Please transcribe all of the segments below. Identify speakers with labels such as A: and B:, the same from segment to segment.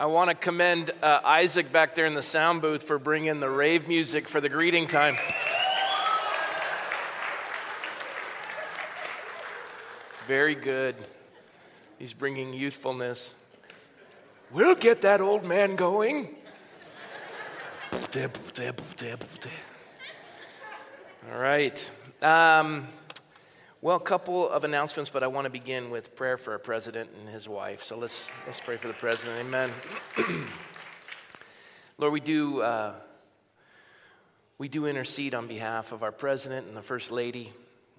A: I want to commend uh, Isaac back there in the sound booth for bringing the rave music for the greeting time. Very good. He's bringing youthfulness. We'll get that old man going. All right. Um, well, a couple of announcements, but I want to begin with prayer for our president and his wife. So let's, let's pray for the president. Amen. Lord, we do, uh, we do intercede on behalf of our president and the first lady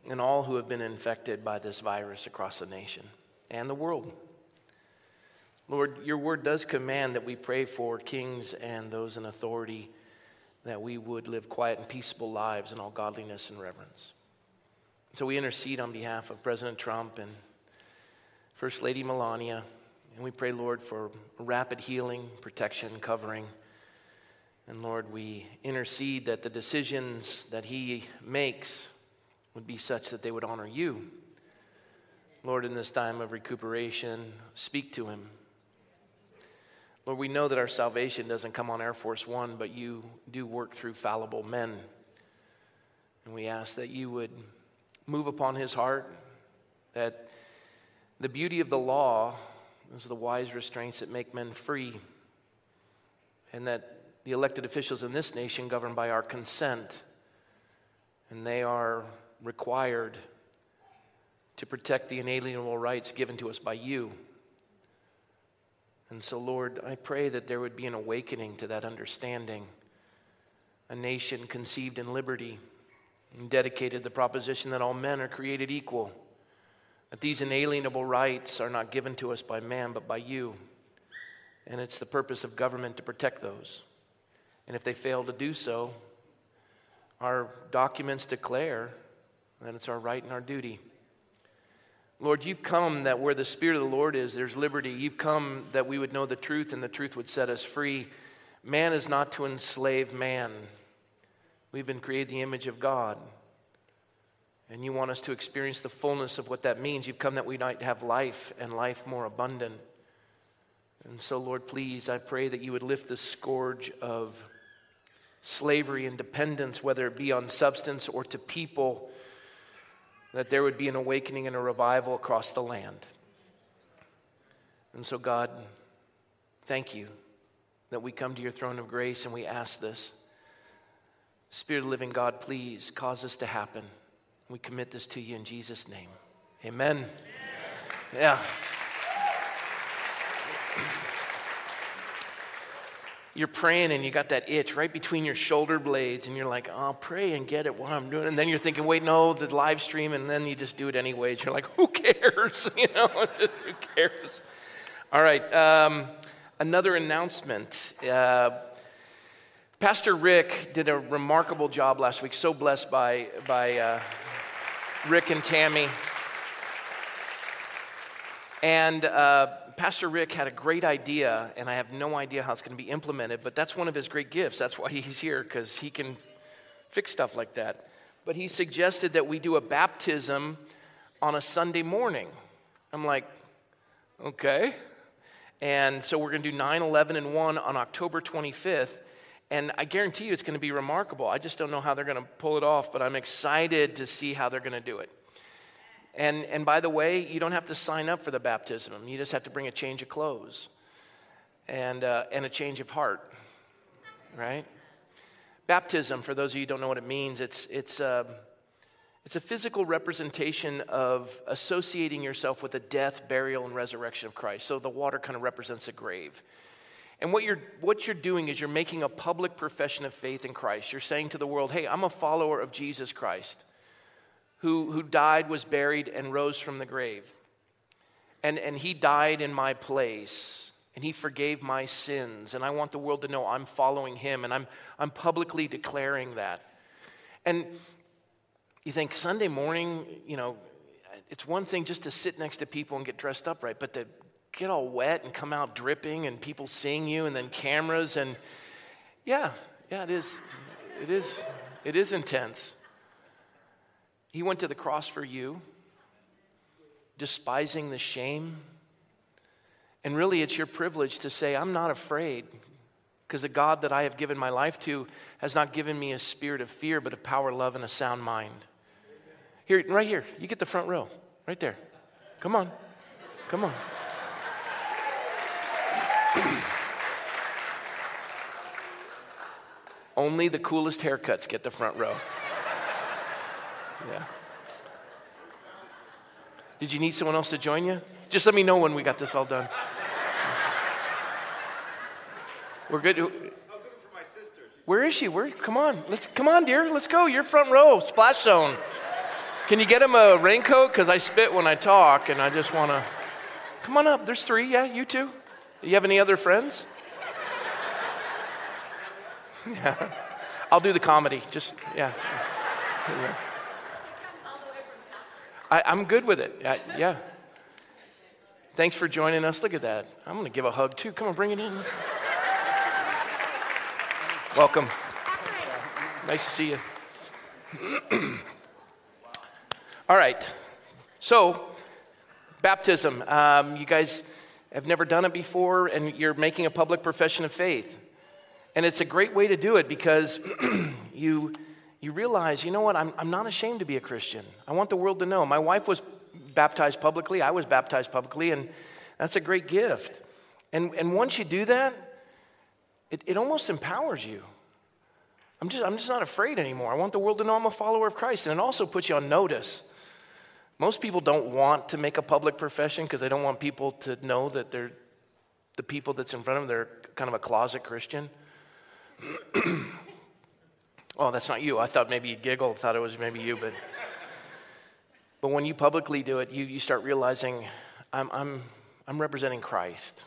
A: and all who have been infected by this virus across the nation and the world. Lord, your word does command that we pray for kings and those in authority, that we would live quiet and peaceable lives in all godliness and reverence. So we intercede on behalf of President Trump and First Lady Melania, and we pray, Lord, for rapid healing, protection, covering. And Lord, we intercede that the decisions that he makes would be such that they would honor you. Lord, in this time of recuperation, speak to him. Lord, we know that our salvation doesn't come on Air Force One, but you do work through fallible men. And we ask that you would move upon his heart, that the beauty of the law is the wise restraints that make men free, and that the elected officials in this nation govern by our consent, and they are required to protect the inalienable rights given to us by you. And so, Lord, I pray that there would be an awakening to that understanding. A nation conceived in liberty and dedicated the proposition that all men are created equal, that these inalienable rights are not given to us by man, but by you. And it's the purpose of government to protect those. And if they fail to do so, our documents declare that it's our right and our duty. Lord, you've come that where the Spirit of the Lord is, there's liberty. You've come that we would know the truth and the truth would set us free. Man is not to enslave man. We've been created the image of God. And you want us to experience the fullness of what that means. You've come that we might have life and life more abundant. And so, Lord, please, I pray that you would lift the scourge of slavery and dependence, whether it be on substance or to people, that there would be an awakening and a revival across the land. And so, God, thank you that we come to your throne of grace and we ask this. Spirit of living God, please cause this to happen. We commit this to you in Jesus' name. Amen. Yeah. You're praying and you got that itch right between your shoulder blades, and you're like, I'll pray and get it while I'm doing it. And then you're thinking, wait, no, the live stream, and then you just do it anyways. You're like, who cares? You know, just, who cares? All right. Um, another announcement. Uh, Pastor Rick did a remarkable job last week. So blessed by, by uh, Rick and Tammy. And uh, Pastor Rick had a great idea, and I have no idea how it's going to be implemented, but that's one of his great gifts. That's why he's here, because he can fix stuff like that. But he suggested that we do a baptism on a Sunday morning. I'm like, okay. And so we're going to do 9, 11, and 1 on October 25th. And I guarantee you it's going to be remarkable. I just don't know how they're going to pull it off, but I'm excited to see how they're going to do it. And, and by the way, you don't have to sign up for the baptism, you just have to bring a change of clothes and, uh, and a change of heart, right? Baptism, for those of you who don't know what it means, it's, it's, uh, it's a physical representation of associating yourself with the death, burial, and resurrection of Christ. So the water kind of represents a grave. And what you're, what you're doing is you're making a public profession of faith in Christ. You're saying to the world, hey, I'm a follower of Jesus Christ, who, who died, was buried, and rose from the grave. And, and he died in my place, and he forgave my sins. And I want the world to know I'm following him, and I'm, I'm publicly declaring that. And you think Sunday morning, you know, it's one thing just to sit next to people and get dressed up right, but to get all wet and come out dripping and people seeing you and then cameras and yeah, yeah, it is. It is. It is intense. He went to the cross for you, despising the shame. And really, it's your privilege to say, I'm not afraid because the God that I have given my life to has not given me a spirit of fear, but of power, love, and a sound mind. Here, right here, you get the front row, right there. Come on, come on. Only the coolest haircuts get the front row. Yeah. Did you need someone else to join you? Just let me know when we got this all done. We're good. For my sisters. Where is she? Where? Come on. Let's come on, dear. Let's go. You're front row, splash zone. Can you get him a raincoat? Because I spit when I talk, and I just want to. Come on up. There's three. Yeah, you too. Do you have any other friends? Yeah. I'll do the comedy. Just yeah. yeah. I, am good with it. I, yeah. Thanks for joining us. Look at that. I'm going to give a hug too. Come on, bring it in. Welcome. Nice to see you. All right. So, baptism. Um, you guys have never done it before, and you're making a public profession of faith. And it's a great way to do it because you, you realize, you know what, I'm, I'm not ashamed to be a Christian. I want the world to know. My wife was baptized publicly, I was baptized publicly, and that's a great gift. And, and once you do that, it, it almost empowers you. I'm just, I'm just not afraid anymore. I want the world to know I'm a follower of Christ. And it also puts you on notice. Most people don't want to make a public profession because they don't want people to know that they're the people that's in front of them, they're kind of a closet Christian. oh, that's not you. I thought maybe you'd giggle, thought it was maybe you, but but when you publicly do it, you, you start realizing I'm, I'm, I'm representing Christ.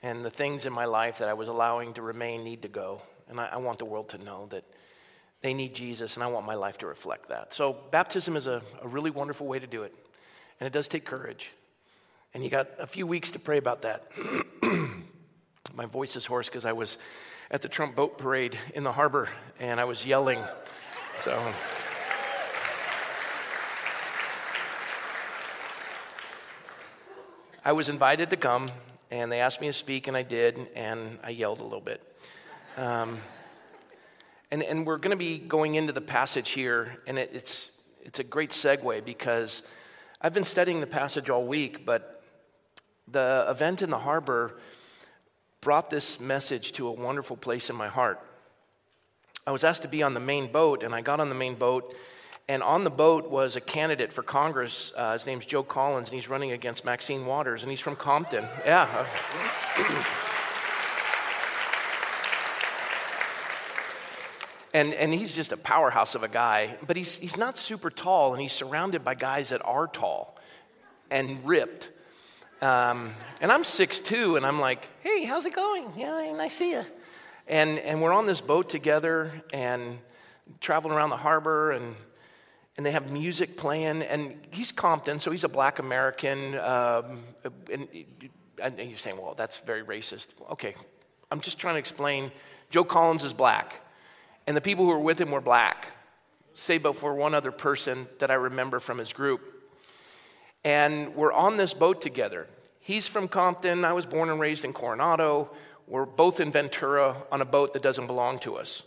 A: And the things in my life that I was allowing to remain need to go. And I, I, want the world to know that they need Jesus, and I want my life to reflect that. So, baptism is a, a really wonderful way to do it. And it does take courage. And you got a few weeks to pray about that. my voice is hoarse because I was at the Trump boat parade in the harbor and I was yelling. So. I was invited to come, and they asked me to speak, and I did, and I yelled a little bit. Um, and, and we're going to be going into the passage here, and it, it's, it's a great segue because I've been studying the passage all week, but the event in the harbor brought this message to a wonderful place in my heart. I was asked to be on the main boat, and I got on the main boat and on the boat was a candidate for Congress. Uh, his name's Joe Collins, and he's running against Maxine Waters, and he's from Compton. Yeah. And, and he's just a powerhouse of a guy, but he's, he's not super tall, and he's surrounded by guys that are tall and ripped. Um, and I'm 6'2, and I'm like, hey, how's it going? Yeah, nice to see you. And, and we're on this boat together and traveling around the harbor, and and they have music playing. And he's Compton, so he's a black American. Um, and, and you're saying, well, that's very racist. Okay, I'm just trying to explain. Joe Collins is black, and the people who were with him were black, save but for one other person that I remember from his group. And we're on this boat together. He's from Compton. I was born and raised in Coronado. We're both in Ventura on a boat that doesn't belong to us.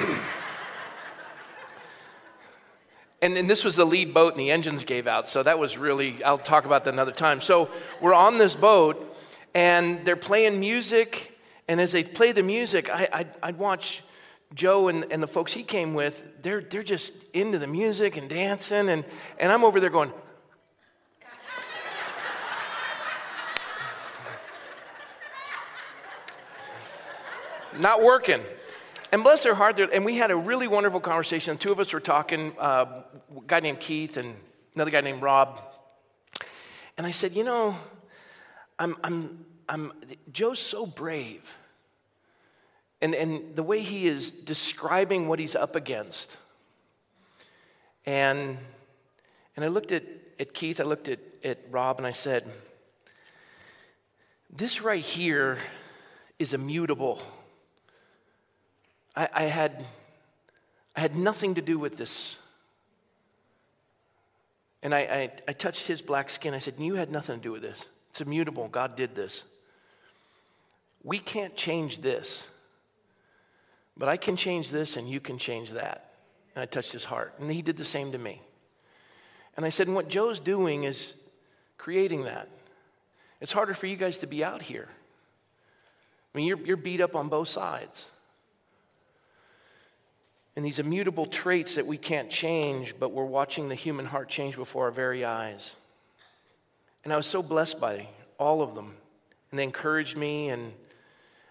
A: and, and this was the lead boat, and the engines gave out. So that was really, I'll talk about that another time. So we're on this boat, and they're playing music. And as they play the music, I, I'd, I'd watch Joe and, and the folks he came with, they're, they're just into the music and dancing. And, and I'm over there going, not working. And bless their heart, and we had a really wonderful conversation. The Two of us were talking, uh, a guy named Keith and another guy named Rob. And I said, You know, I'm, I'm, I'm, Joe's so brave. And, and the way he is describing what he's up against. And, and I looked at, at Keith, I looked at, at Rob, and I said, This right here is immutable. I, I, had, I had nothing to do with this. And I, I, I touched his black skin. I said, You had nothing to do with this. It's immutable. God did this. We can't change this, but I can change this and you can change that. And I touched his heart. And he did the same to me. And I said, and what Joe's doing is creating that. It's harder for you guys to be out here. I mean, you're, you're beat up on both sides. And these immutable traits that we can't change, but we're watching the human heart change before our very eyes. And I was so blessed by all of them. And they encouraged me. And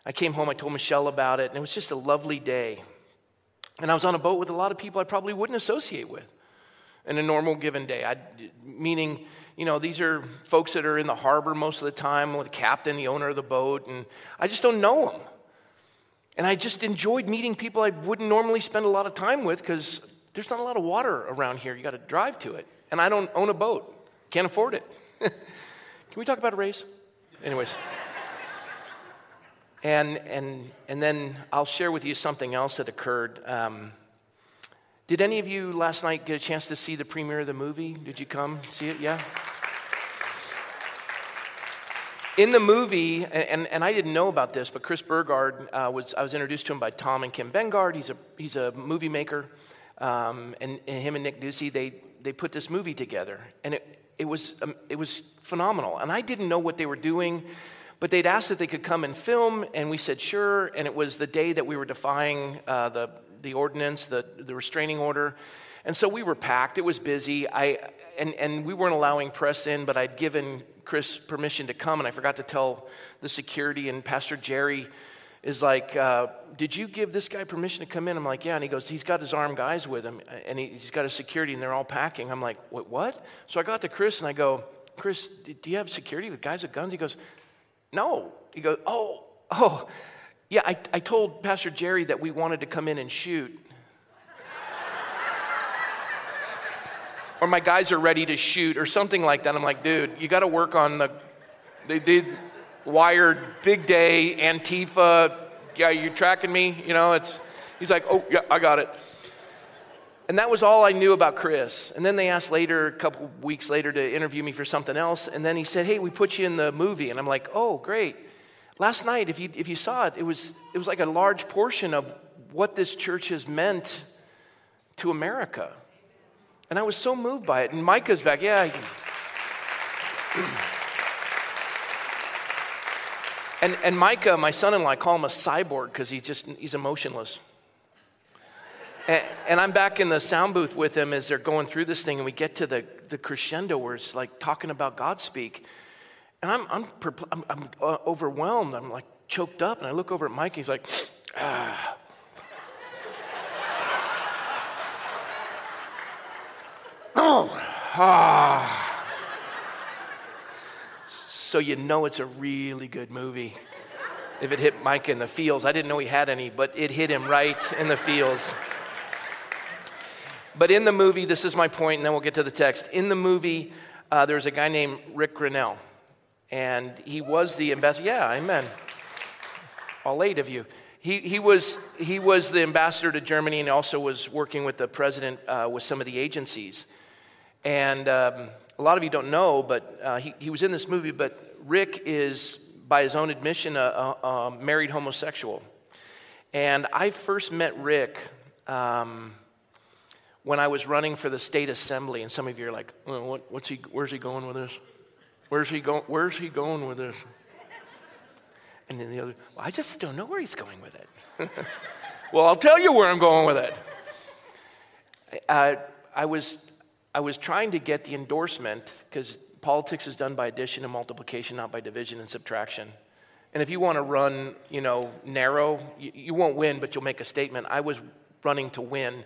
A: I came home, I told Michelle about it, and it was just a lovely day. And I was on a boat with a lot of people I probably wouldn't associate with in a normal given day. I, meaning, you know, these are folks that are in the harbor most of the time with the captain, the owner of the boat, and I just don't know them. And I just enjoyed meeting people I wouldn't normally spend a lot of time with because there's not a lot of water around here. You got to drive to it. And I don't own a boat, can't afford it. Can we talk about a raise? Anyways. And, and, and then I'll share with you something else that occurred. Um, did any of you last night get a chance to see the premiere of the movie? Did you come see it? Yeah? In the movie, and, and I didn't know about this, but Chris Burgard uh, was, I was introduced to him by Tom and Kim Bengard. He's a, he's a movie maker. Um, and, and, him and Nick Ducey, they, they put this movie together. And it, it, was, um, it was phenomenal. And I didn't know what they were doing, but they'd asked that they could come and film, and we said sure. And it was the day that we were defying uh, the, the ordinance, the, the restraining order. And so we were packed. It was busy. I, and, and we weren't allowing press in, but I'd given Chris permission to come, and I forgot to tell the security. And Pastor Jerry is like, uh, Did you give this guy permission to come in? I'm like, Yeah. And he goes, He's got his armed guys with him, and he, has got his security, and they're all packing. I'm like, What? what? So I got to Chris, and I go, Chris, do you have security with guys with guns? He goes, No. He goes, Oh, oh. Yeah, I, I told Pastor Jerry that we wanted to come in and shoot. or my guys are ready to shoot, or something like that. I'm like, dude, you got to work on the. They did wired big day Antifa. Yeah, you tracking me? You know, it's. He's like, oh yeah, I got it. And that was all I knew about Chris. And then they asked later, a couple weeks later, to interview me for something else. And then he said, hey, we put you in the movie. And I'm like, oh, great. Last night, if you, if you saw it, it was, it was like a large portion of what this church has meant to America. And I was so moved by it. And Micah's back, yeah. and, and Micah, my son-in-law, I call him a cyborg because he's just, he's emotionless. And, and, I'm back in the sound booth with him as they're going through this thing, and we get to the, the crescendo where it's like talking about Godspeak. And I'm, I'm, I'm, I'm uh, overwhelmed. I'm like choked up. And I look over at Mike, and he's like, ah. oh, ah. So you know it's a really good movie. If it hit Mike in the fields. I didn't know he had any, but it hit him right in the feels. But in the movie, this is my point, and then we'll get to the text. In the movie, uh, there's a guy named Rick Grenell, and he was the ambassador. Yeah, amen. All eight of you. He, he, was, he was the ambassador to Germany and also was working with the president uh, with some of the agencies. And um, a lot of you don't know, but uh, he, he was in this movie, but Rick is, by his own admission, a, a, a married homosexual. And I first met Rick um, when I was running for the state assembly, and some of you are like, well, what, what's he, where's he going with this? Where's he going? Where's he going with this? And then the other, well, I just don't know where he's going with it. well, I'll tell you where I'm going with it. Uh, I was I was trying to get the endorsement because politics is done by addition and multiplication, not by division and subtraction. And if you want to run, you know, narrow, you, you won't win, but you'll make a statement. I was running to win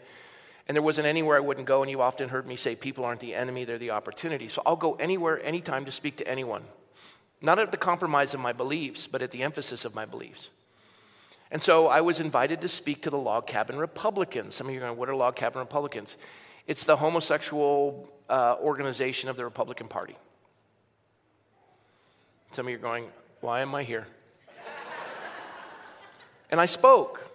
A: and there wasn't anywhere I wouldn't go, and you often heard me say, people aren't the enemy, they're the opportunity. So I'll go anywhere, anytime to speak to anyone. Not at the compromise of my beliefs, but at the emphasis of my beliefs. And so I was invited to speak to the Log Cabin Republicans. Some of you are going, what are Log Cabin Republicans? It's the homosexual uh, organization of the Republican Party. Some of you are going, why am I here? and I spoke.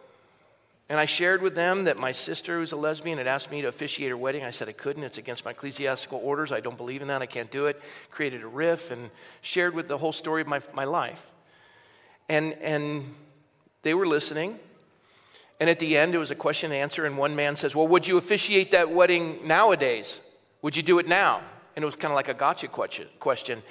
A: And I shared with them that my sister, who's a lesbian, had asked me to officiate her wedding. I said I couldn't. It's against my ecclesiastical orders. I don't believe in that. I can't do it. Created a riff and shared with the whole story of my, my life. And, and they were listening. And at the end, it was a question and answer. And one man says, Well, would you officiate that wedding nowadays? Would you do it now? And it was kind of like a gotcha question.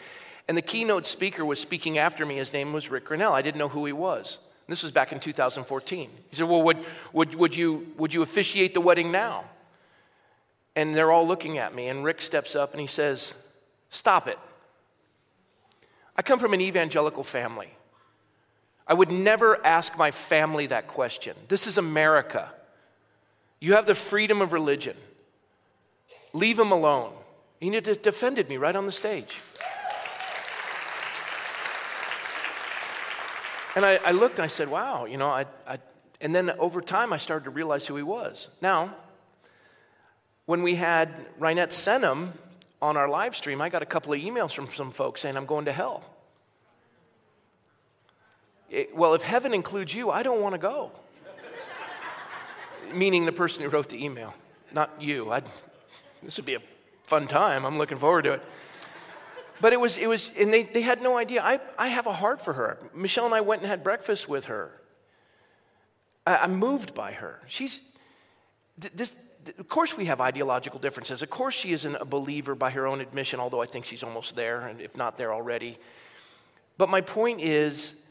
A: And the keynote speaker was speaking after me. His name was Rick Grenell. I didn't know who he was. This was back in 2014. He said, Well, would, would, would, you, would you officiate the wedding now? And they're all looking at me. And Rick steps up and he says, Stop it. I come from an evangelical family. I would never ask my family that question. This is America. You have the freedom of religion. Leave him alone. He defended me right on the stage. And I, I, looked and I said, wow, you know, I, I, and then over time I started to realize who he was. Now, when we had Reinette Senum on our live stream, I got a couple of emails from some folks saying, I'm going to hell. It, well, if heaven includes you, I don't want to go. Meaning the person who wrote the email, not you. I'd, this would be a fun time. I'm looking forward to it. But it was, it was and they, they had no idea. I, I have a heart for her. Michelle and I went and had breakfast with her. I, I'm moved by her. She's, this, of course, we have ideological differences. Of course, she isn't a believer by her own admission, although I think she's almost there, and if not there already. But my point is,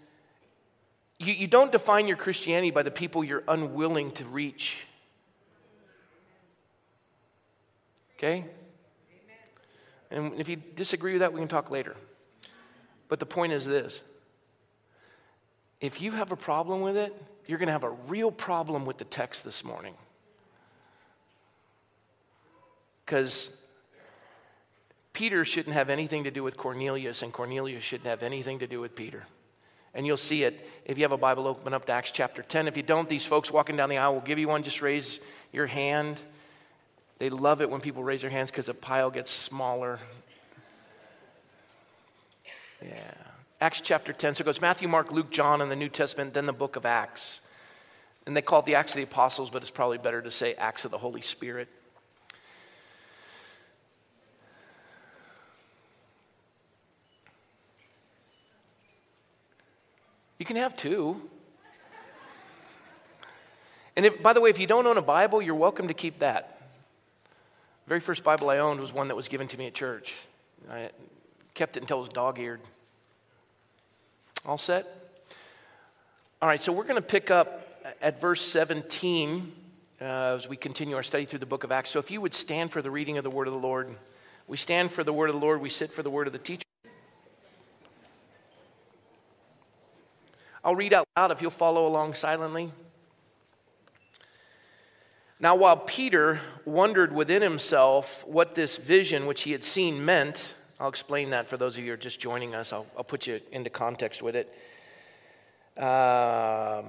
A: you, you don't define your Christianity by the people you're unwilling to reach. Okay? And if you disagree with that, we can talk later. But the point is this if you have a problem with it, you're going to have a real problem with the text this morning. Because Peter shouldn't have anything to do with Cornelius, and Cornelius shouldn't have anything to do with Peter. And you'll see it if you have a Bible, open up to Acts chapter 10. If you don't, these folks walking down the aisle will give you one. Just raise your hand. They love it when people raise their hands because the pile gets smaller. Yeah. Acts chapter 10. So it goes Matthew, Mark, Luke, John in the New Testament, then the book of Acts. And they call it the Acts of the Apostles, but it's probably better to say Acts of the Holy Spirit. You can have two. And if, by the way, if you don't own a Bible, you're welcome to keep that. The very first Bible I owned was one that was given to me at church. I kept it until it was dog eared. All set? All right, so we're going to pick up at verse 17 uh, as we continue our study through the book of Acts. So if you would stand for the reading of the word of the Lord. We stand for the word of the Lord, we sit for the word of the teacher. I'll read out loud if you'll follow along silently. Now, while Peter wondered within himself what this vision which he had seen meant, I'll explain that for those of you who are just joining us. I'll, I'll put you into context with it. Uh,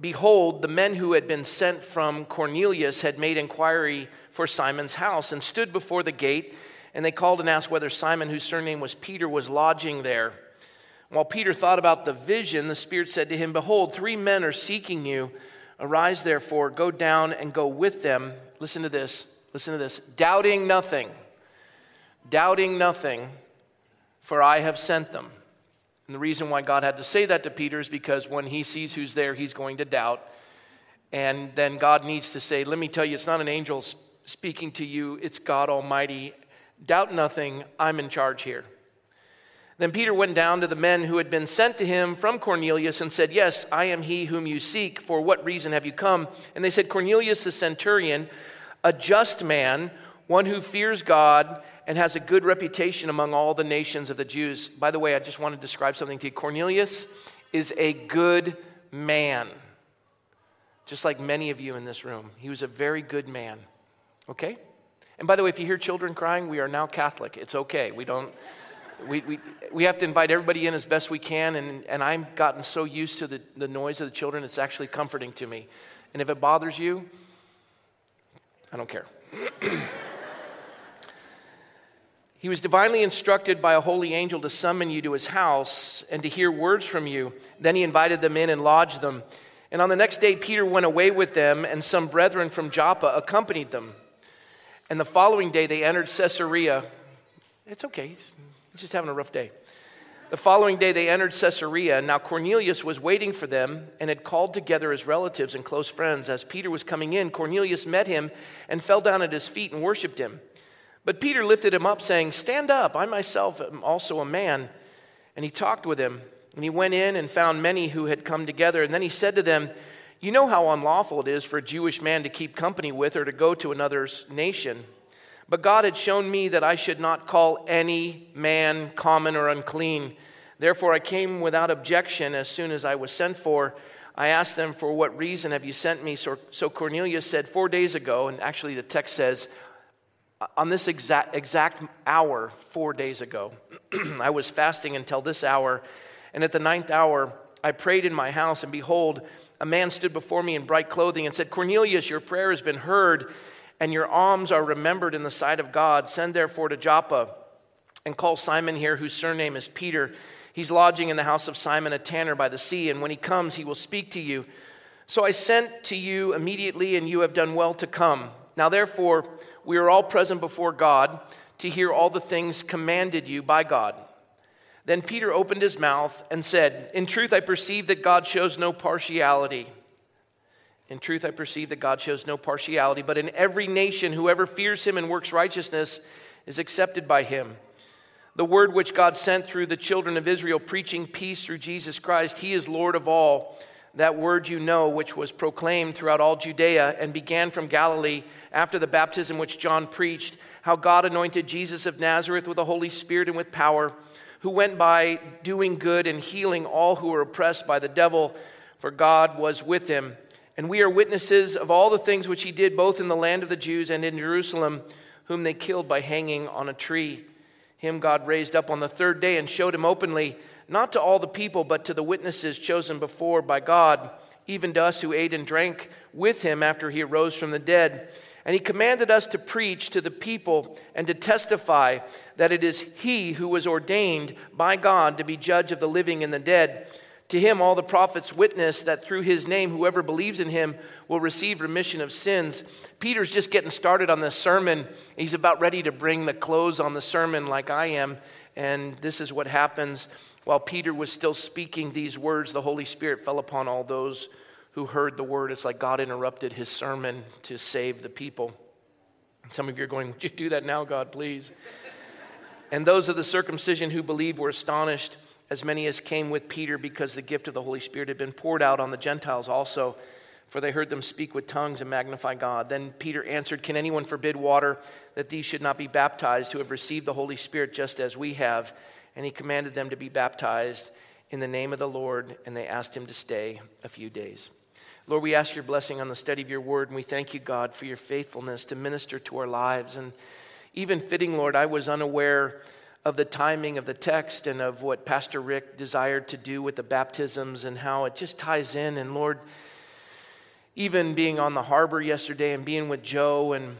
A: Behold, the men who had been sent from Cornelius had made inquiry for Simon's house and stood before the gate, and they called and asked whether Simon, whose surname was Peter, was lodging there. While Peter thought about the vision, the Spirit said to him, Behold, three men are seeking you. Arise, therefore, go down and go with them. Listen to this. Listen to this. Doubting nothing. Doubting nothing, for I have sent them. And the reason why God had to say that to Peter is because when he sees who's there, he's going to doubt. And then God needs to say, Let me tell you, it's not an angel speaking to you, it's God Almighty. Doubt nothing, I'm in charge here. Then Peter went down to the men who had been sent to him from Cornelius and said, Yes, I am he whom you seek. For what reason have you come? And they said, Cornelius the centurion, a just man, one who fears God and has a good reputation among all the nations of the Jews. By the way, I just want to describe something to you. Cornelius is a good man, just like many of you in this room. He was a very good man. Okay? And by the way, if you hear children crying, we are now Catholic. It's okay. We don't we, we, we have to invite everybody in as best we can, and, and I've gotten so used to the, the noise of the children, it's actually comforting to me. And if it bothers you, I don't care. he was divinely instructed by a holy angel to summon you to his house and to hear words from you. Then he invited them in and lodged them. And on the next day, Peter went away with them, and some brethren from Joppa accompanied them. And the following day, they entered Caesarea. It's okay, he's just having a rough day. The following day, they entered Caesarea. Now, Cornelius was waiting for them and had called together his relatives and close friends. As Peter was coming in, Cornelius met him and fell down at his feet and worshiped him. But Peter lifted him up, saying, Stand up, I myself am also a man. And he talked with him. And he went in and found many who had come together. And then he said to them, You know how unlawful it is for a Jewish man to keep company with or to go to another's nation. But God had shown me that I should not call any man common or unclean. Therefore, I came without objection as soon as I was sent for. I asked them, For what reason have you sent me? So, so Cornelius said, Four days ago, and actually the text says, uh, on this exact, exact hour, four days ago, I was fasting until this hour, and at the ninth hour, I prayed in my house, and behold, a man stood before me in bright clothing and said, Cornelius, your prayer has been heard, and your alms are remembered in the sight of God. Send therefore to Joppa and call Simon here, whose surname is Peter. He's lodging in the house of Simon, a tanner by the sea, and when he comes, he will speak to you. So I sent to you immediately, and you have done well to come. Now, therefore, we are all present before God to hear all the things commanded you by God. Then Peter opened his mouth and said, In truth, I perceive that God shows no partiality. In truth, I perceive that God shows no partiality, but in every nation, whoever fears him and works righteousness is accepted by him. The word which God sent through the children of Israel, preaching peace through Jesus Christ, he is Lord of all that word you know, which was proclaimed throughout all Judea and began from Galilee after the baptism which John preached, how God anointed Jesus of Nazareth with the Holy Spirit and with power, who went by doing good and healing all who were oppressed by the devil, for God was with him. And we are witnesses of all the things which he did both in the land of the Jews and in Jerusalem, whom they killed by hanging on a tree. Him God raised up on the third day and showed him openly not to all the people, but to the witnesses chosen before by God, even to us who ate and drank with him after he arose from the dead. And he commanded us to preach to the people and to testify that it is he who was ordained by God to be judge of the living and the dead. To him, all the prophets witness that through his name, whoever believes in him will receive remission of sins. Peter's just getting started on this sermon. He's about ready to bring the close on the sermon, like I am. And this is what happens. While Peter was still speaking these words, the Holy Spirit fell upon all those who heard the word. It's like God interrupted his sermon to save the people. Some of you are going, Would you do that now, God, please? and those of the circumcision who believed were astonished, as many as came with Peter, because the gift of the Holy Spirit had been poured out on the Gentiles also, for they heard them speak with tongues and magnify God. Then Peter answered, Can anyone forbid water that these should not be baptized who have received the Holy Spirit just as we have? and he commanded them to be baptized in the name of the Lord, and they asked him to stay a few days. Lord, we ask your blessing on the study of your word, and we thank you, God, for your faithfulness to minister to our lives. And even fitting, Lord, I was unaware of the timing of the text and of what Pastor Rick desired to do with the baptisms and how it just ties in. And Lord, even being on the harbor yesterday and being with Joe and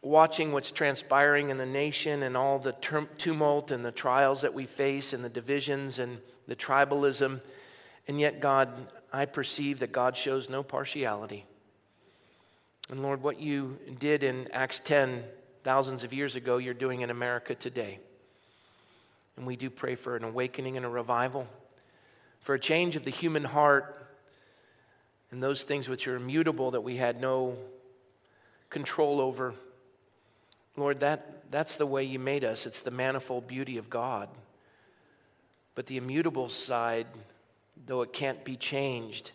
A: watching what's transpiring in the nation and all the tumult and the trials that we face and the divisions and the tribalism. And yet, God, I perceive that God shows no partiality. And Lord, what you did in Acts 10 thousands of years ago, you're doing in America today. And we do pray for an awakening and a revival, for a change of the human heart and those things which are immutable that we had no control over. Lord, that, that's the way you made us. It's the manifold beauty of God. But the immutable side, though it can't be changed,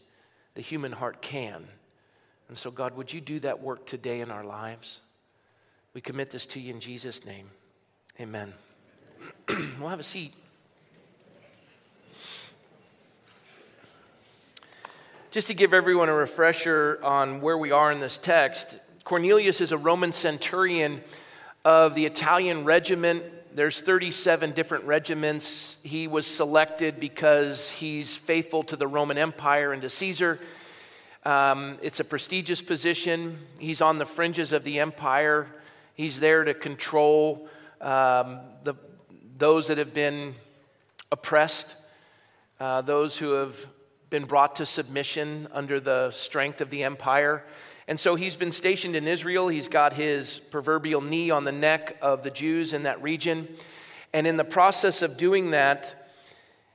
A: the human heart can. And so, God, would you do that work today in our lives? We commit this to you in Jesus' name. Amen. we'll have a seat. Just to give everyone a refresher on where we are in this text, Cornelius is a Roman centurion of the Italian regiment. There's 37 different regiments. He was selected because he's faithful to the Roman Empire and to Caesar. Um, it's a prestigious position. He's on the fringes of the empire. He's there to control um, the, those that have been oppressed, uh, those who have been brought to submission under the strength of the empire. And so he's been stationed in Israel. He's got his proverbial knee on the neck of the Jews in that region. And in the process of doing that,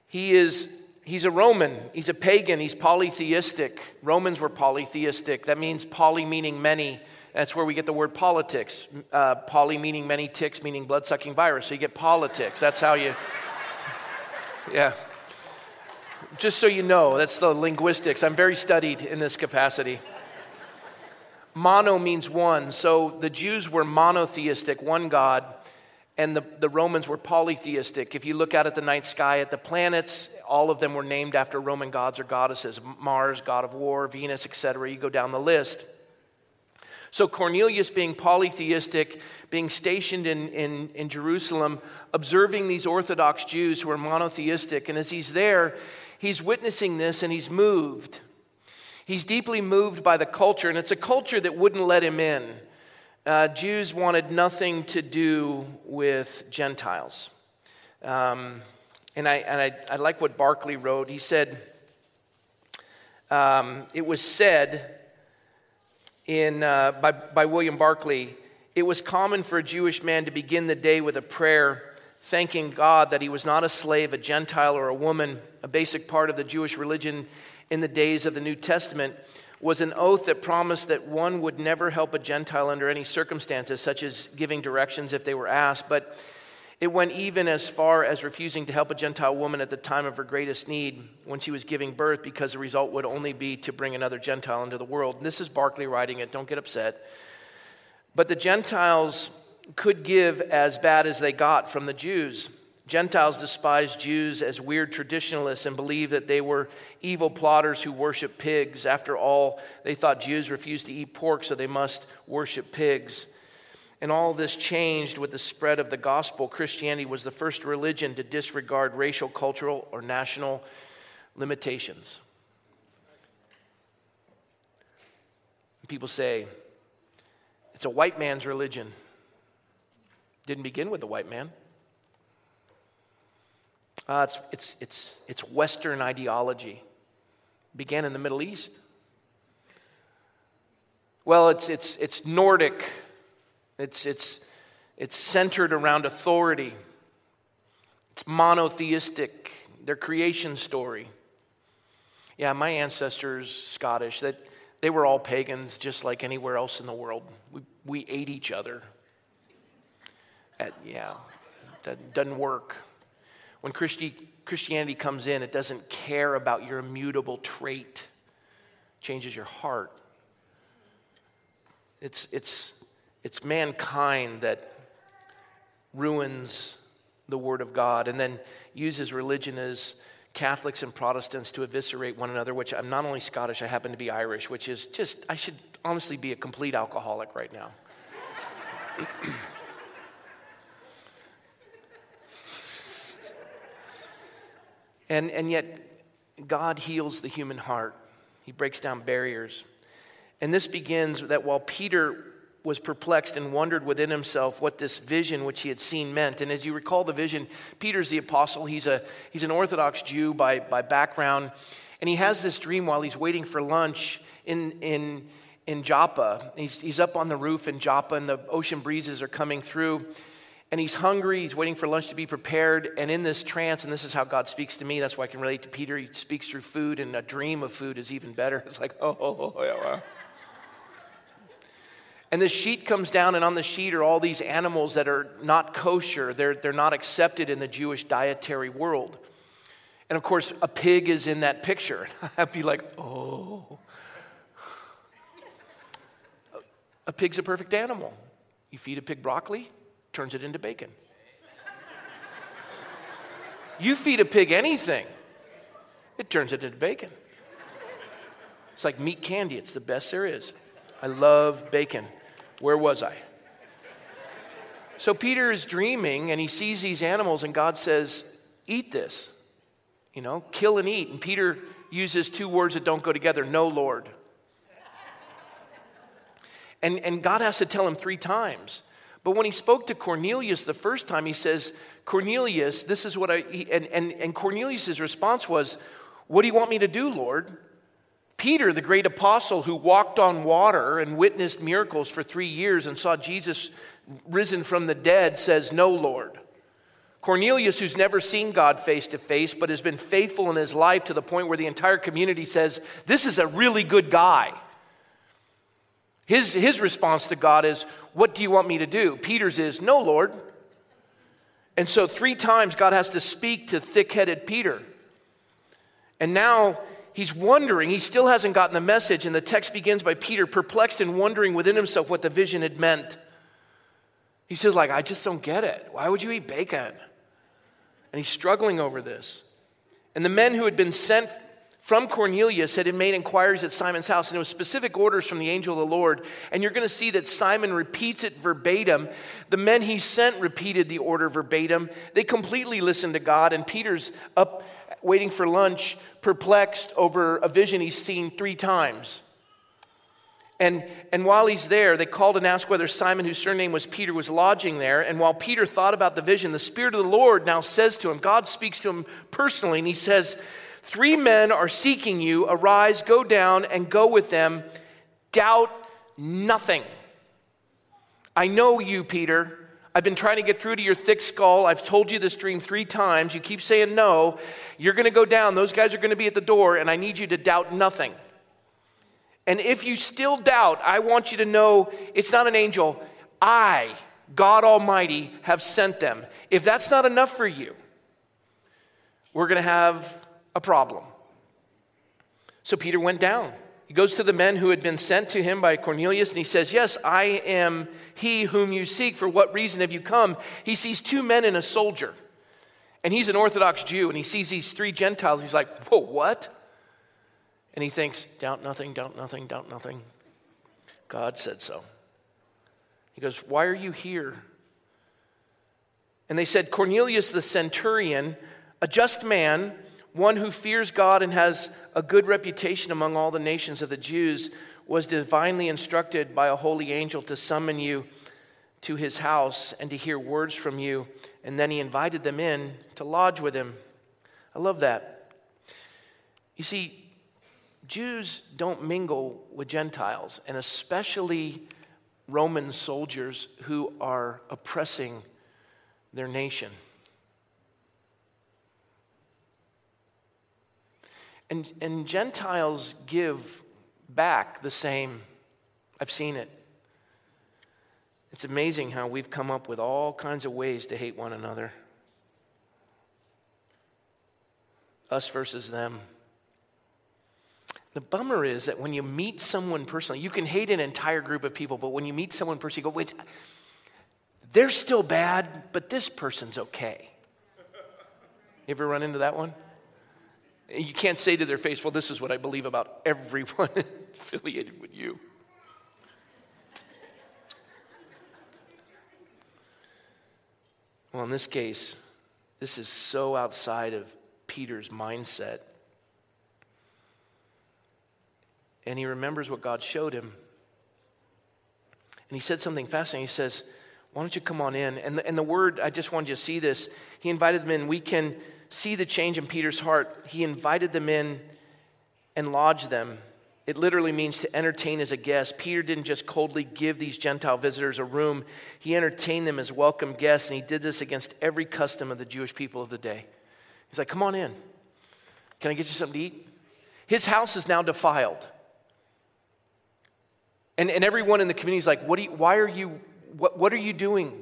A: he is he's a Roman, he's a pagan, he's polytheistic. Romans were polytheistic. That means poly meaning many. That's where we get the word politics. Uh, poly meaning many, ticks meaning blood sucking virus. So you get politics. That's how you, yeah. Just so you know, that's the linguistics. I'm very studied in this capacity. Mono means one. So the Jews were monotheistic, one God, and the, the Romans were polytheistic. If you look out at the night sky at the planets, all of them were named after Roman gods or goddesses Mars, god of war, Venus, etc. You go down the list. So Cornelius, being polytheistic, being stationed in, in, in Jerusalem, observing these Orthodox Jews who are monotheistic, and as he's there, he's witnessing this and he's moved. He's deeply moved by the culture, and it's a culture that wouldn't let him in. Uh, Jews wanted nothing to do with Gentiles. Um, and I, and I, I, like what Barclay wrote. He said, um, It was said in, uh, by, by William Barclay, it was common for a Jewish man to begin the day with a prayer thanking God that he was not a slave, a Gentile, or a woman. A basic part of the Jewish religion in the days of the New Testament was an oath that promised that one would never help a Gentile under any circumstances, such as giving directions if they were asked. But it went even as far as refusing to help a Gentile woman at the time of her greatest need when she was giving birth, because the result would only be to bring another Gentile into the world. And this is Barclay writing it, don't get upset. But the Gentiles could give as bad as they got from the Jews. Gentiles despised Jews as weird traditionalists and believed that they were evil plotters who worship pigs. After all, they thought Jews refused to eat pork, so they must worship pigs. And all this changed with the spread of the gospel. Christianity was the first religion to disregard racial, cultural, or national limitations. People say, it's a white man's religion. Didn't begin with the white man. Uh, it's, it's, it's, it's Western ideology. Began in the Middle East. Well, it's, it's, it's Nordic. It's, it's, it's centered around authority. It's monotheistic, their creation story. Yeah, my ancestors, Scottish, that they were all pagans just like anywhere else in the world. We, we ate each other. At, yeah, that doesn't work. When Christi- Christianity comes in, it doesn't care about your immutable trait, it changes your heart. It's, it's, it's mankind that ruins the Word of God and then uses religion as Catholics and Protestants to eviscerate one another, which I'm not only Scottish, I happen to be Irish, which is just, I should honestly be a complete alcoholic right now. And, and yet, God heals the human heart, He breaks down barriers. And this begins that while Peter was perplexed and wondered within himself what this vision which he had seen meant. And as you recall the vision, Peter's the apostle. He's, a, he's an Orthodox Jew by, by background. And he has this dream while he's waiting for lunch in, in, in Joppa. He's, he's up on the roof in Joppa, and the ocean breezes are coming through and he's hungry. He's waiting for lunch to be prepared. And in this trance, and this is how God speaks to me, that's why I can relate to Peter. He speaks through food, and a dream of food is even better. It's like, oh, oh, oh yeah, wow. And the sheet comes down, and on the sheet are all these animals that are not kosher. They're, they're not accepted in the Jewish dietary world. And of course, a pig is in that picture. I'd be like, oh. A pig's a perfect animal. You feed a pig broccoli, turns it into bacon. You feed a pig anything, it turns it into bacon. It's like meat candy, it's the best there is. I love bacon. Where was I? So Peter is dreaming and he sees these animals, and God says, Eat this. You know, kill and eat. And Peter uses two words that don't go together no, Lord. And, and God has to tell him three times but when he spoke to Cornelius the first time, he says, Cornelius, this is what I, and, and, and Cornelius' response was, What do you want me to do, Lord? Peter, the great apostle who walked on water and witnessed miracles for three years and saw Jesus risen from the dead, says, No, Lord. Cornelius, who's never seen God face to face, but has been faithful in his life to the point where the entire community says, This is a really good guy. His, his response to God is, What do you want me to do? Peter's is, No, Lord. And so, three times, God has to speak to thick headed Peter. And now he's wondering, he still hasn't gotten the message. And the text begins by Peter perplexed and wondering within himself what the vision had meant. He says, like, I just don't get it. Why would you eat bacon? And he's struggling over this. And the men who had been sent from Cornelius had made inquiries at Simon's house, and it was specific orders from the angel of the Lord. And you're going to see that Simon repeats it verbatim. The men he sent repeated the order verbatim. They completely listened to God, and Peter's up waiting for lunch, perplexed over a vision he's seen three times. And, and while he's there, they called and asked whether Simon, whose surname was Peter, was lodging there. And while Peter thought about the vision, the Spirit of the Lord now says to him, God speaks to him personally, and he says, Three men are seeking you. Arise, go down, and go with them. Doubt nothing. I know you, Peter. I've been trying to get through to your thick skull. I've told you this dream three times. You keep saying no. You're going to go down. Those guys are going to be at the door, and I need you to doubt nothing. And if you still doubt, I want you to know it's not an angel. I, God Almighty, have sent them. If that's not enough for you, we're going to have a problem. So Peter went down. He goes to the men who had been sent to him by Cornelius and he says, Yes, I am he whom you seek. For what reason have you come? He sees two men and a soldier. And he's an Orthodox Jew and he sees these three Gentiles. He's like, Whoa, what? And he thinks, doubt nothing, doubt nothing, doubt nothing. God said so. He goes, Why are you here? And they said, Cornelius the centurion, a just man, one who fears God and has a good reputation among all the nations of the Jews, was divinely instructed by a holy angel to summon you to his house and to hear words from you. And then he invited them in to lodge with him. I love that. You see, Jews don't mingle with Gentiles, and especially Roman soldiers who are oppressing their nation. And, and Gentiles give back the same. I've seen it. It's amazing how we've come up with all kinds of ways to hate one another. Us versus them. The bummer is that when you meet someone personally, you can hate an entire group of people, but when you meet someone personally, you go, wait, they're still bad, but this person's okay. You ever run into that one? You can't say to their face, well, this is what I believe about everyone affiliated with you. Well, in this case, this is so outside of Peter's mindset and he remembers what God showed him. And he said something fascinating. He says, Why don't you come on in? And the, and the word, I just wanted you to see this. He invited them in. We can see the change in Peter's heart. He invited them in and lodged them. It literally means to entertain as a guest. Peter didn't just coldly give these Gentile visitors a room, he entertained them as welcome guests, and he did this against every custom of the Jewish people of the day. He's like, Come on in. Can I get you something to eat? His house is now defiled. And, and everyone in the community is like, what you, why are you, what, what are you doing?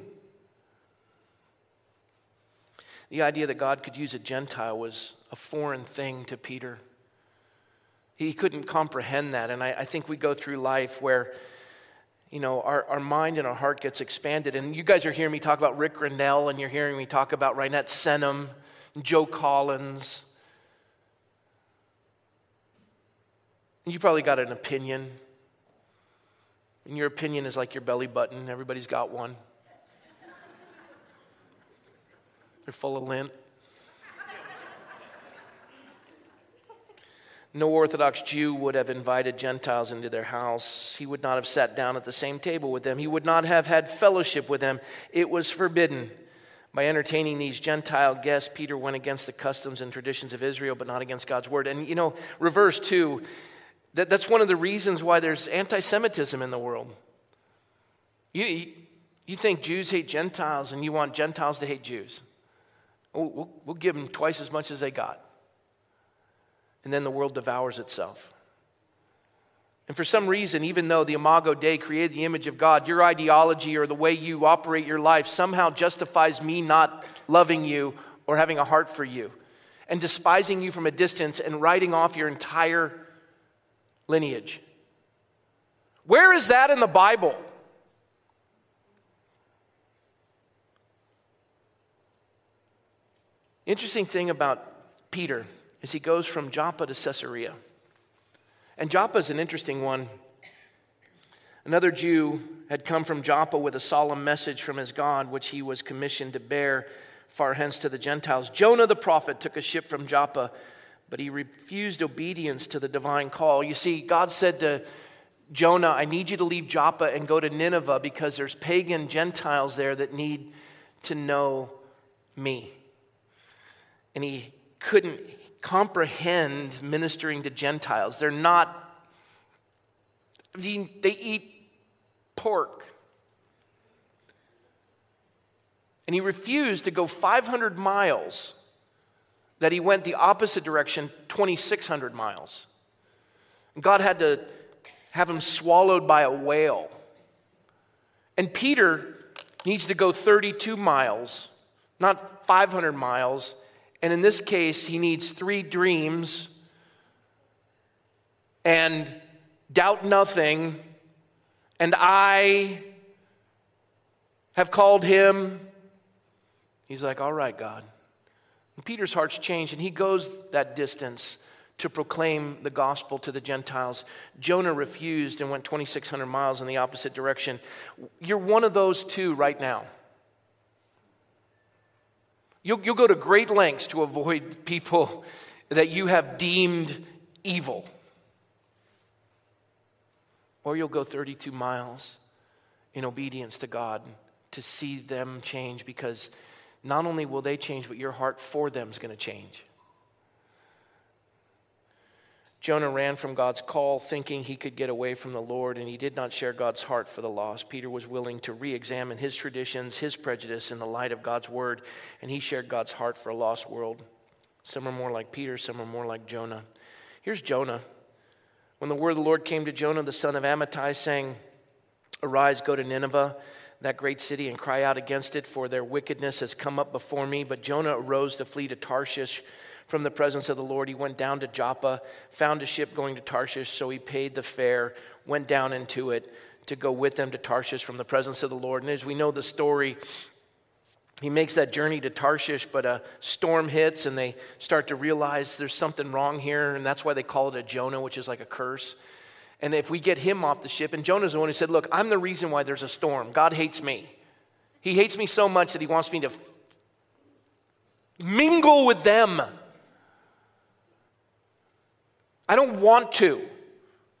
A: The idea that God could use a Gentile was a foreign thing to Peter. He couldn't comprehend that. And I, I think we go through life where, you know, our, our mind and our heart gets expanded. And you guys are hearing me talk about Rick Grenell, and you're hearing me talk about Reinette Senum, Joe Collins. You probably got an opinion and your opinion is like your belly button, everybody's got one. They're full of lint. No Orthodox Jew would have invited Gentiles into their house. He would not have sat down at the same table with them. He would not have had fellowship with them. It was forbidden By entertaining these Gentile guests, Peter went against the customs and traditions of Israel, but not against God's word. And, you know, reverse too, that, that's one of the reasons why there's anti Semitism in the world. You, you think Jews hate Gentiles and you want Gentiles to hate Jews. We'll, we'll, give them twice as much as they got. And then the world devours itself. And for some reason, even though the Imago Dei created the image of God, your ideology or the way you operate your life somehow justifies me not loving you or having a heart for you and despising you from a distance and writing off your entire lineage. Where is that in the Bible? Interesting thing about Peter is he goes from Joppa to Caesarea. And Joppa is an interesting one. Another Jew had come from Joppa with a solemn message from his God, which he was commissioned to bear far hence to the Gentiles. Jonah the prophet took a ship from Joppa, but he refused obedience to the divine call. You see, God said to Jonah, I need you to leave Joppa and go to Nineveh because there's pagan Gentiles there that need to know me. And he couldn't comprehend ministering to Gentiles. They're not, they eat pork. And he refused to go 500 miles, that he went the opposite direction, 2,600 miles. And God had to have him swallowed by a whale. And Peter needs to go 32 miles, not 500 miles and in this case, he needs three dreams and doubt nothing. And I have called him. He's like, All right, God. And Peter's heart's changed, and he goes that distance to proclaim the gospel to the Gentiles. Jonah refused and went 2,600 miles in the opposite direction. You're one of those two right now. You'll, you'll go to great lengths to avoid people that you have deemed evil. Or you'll go 32 miles in obedience to God to see them change because not only will they change, but your heart for them is going to change. Jonah ran from God's call, thinking he could get away from the Lord, and he did not share God's heart for the lost. Peter was willing to re examine his traditions, his prejudice in the light of God's word, and he shared God's heart for a lost world. Some are more like Peter, some are more like Jonah. Here's Jonah. When the word of the Lord came to Jonah, the son of Amittai, saying, Arise, go to Nineveh, that great city, and cry out against it, for their wickedness has come up before me. But Jonah arose to flee to Tarshish from the presence of the Lord. He went down to Joppa, found a ship going to Tarshish, so he paid the fare, went down into it to go with them to Tarshish from the presence of the Lord. And as we know the story, he makes that journey to Tarshish, but a storm hits and they start to realize there's something wrong here, and that's why they call it a Jonah, which is like a curse. And if we get him off the ship, and Jonah's the one who said, Look, I'm the reason why there's a storm. God hates me. He hates me so much that he wants me to mingle with them. I don't want to.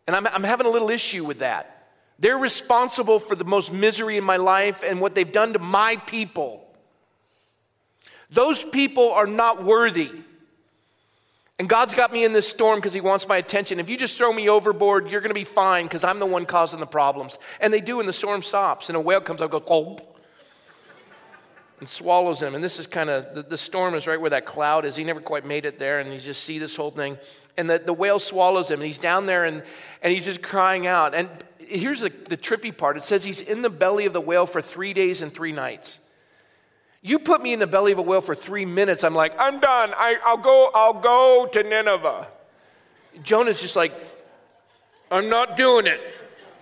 A: And I'm, I'm having a little issue with that. They're responsible for the most misery in my life and what they've done to my people. Those people are not worthy. And God's got me in this storm because He wants my attention. If you just throw me overboard, you're going to be fine because I'm the one causing the problems. And they do, and the storm stops, and a whale comes up, goes, and swallows him. And this is kind of the, the, storm is right where that cloud is. He never quite made it there, and you just see this whole thing. And the, the whale swallows him, and he's down there and, and he's just crying out. And here's the, the trippy part it says he's in the belly of the whale for three days and three nights. You put me in the belly of a whale for three minutes, I'm like, I'm done. I, I'll go, I'll go to Nineveh. Jonah's just like, I'm not doing it.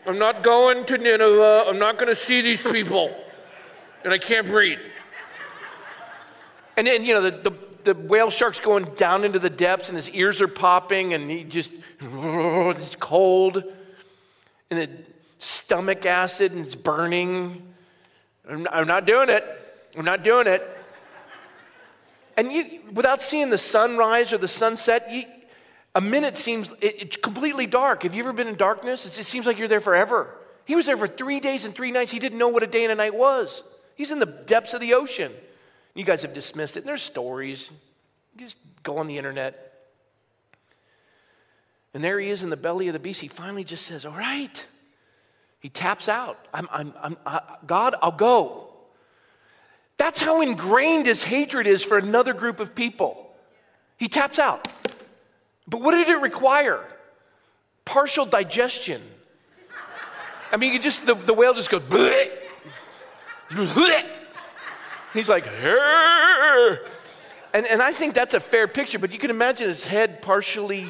A: I'm not going to Nineveh. I'm not going to see these people. And I can't breathe. And then, you know, the, the, the, whale shark's going down into the depths and his ears are popping and he just, it's cold. And the stomach acid and it's burning. I'm, I'm not doing it. I'm not doing it. And you, without seeing the sunrise or the sunset, you, a minute seems it, it's completely dark. Have you ever been in darkness? It's, it seems like you're there forever. He was there for three days and three nights. He didn't know what a day and a night was. He's in the depths of the ocean. You guys have dismissed it. And there's stories. You just go on the internet. And there he is in the belly of the beast. He finally just says, All right. He taps out. I'm, I'm, I'm, I, God, I'll go. That's how ingrained his hatred is for another group of people. He taps out. But what did it require? Partial digestion. I mean, you just, the, the whale just goes, bleh. He's like, and, and I think that's a fair picture, but you can imagine his head partially,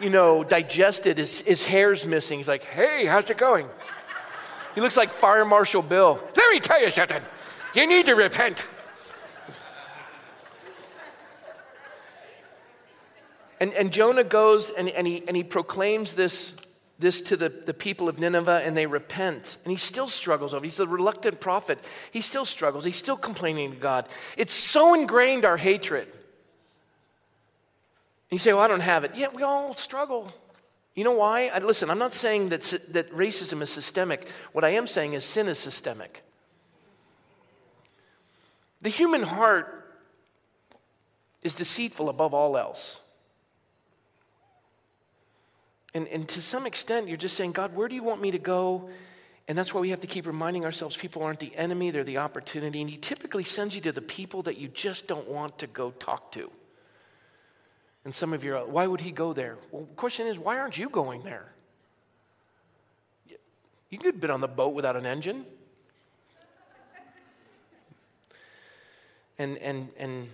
A: you know, digested, his, his hair's missing. He's like, hey, how's it going? He looks like Fire Marshal Bill. Let me tell you something. You need to repent. And, and Jonah goes and, and, he, and he proclaims this, this to the, the people of Nineveh, and they repent. And he still struggles over. He's the reluctant prophet. He still struggles. He's still complaining to God. It's so ingrained, our hatred. And you say, Well, I don't have it. Yeah, we all struggle. You know why? I, listen, I'm not saying that, that racism is systemic. What I am saying is sin is systemic. The human heart is deceitful above all else. And, and to some extent, you're just saying, God, where do you want me to go? And that's why we have to keep reminding ourselves people aren't the enemy, they're the opportunity. And He typically sends you to the people that you just don't want to go talk to. And some of you are, why would He go there? Well, the question is, why aren't you going there? You could have been on the boat without an engine. And, and, and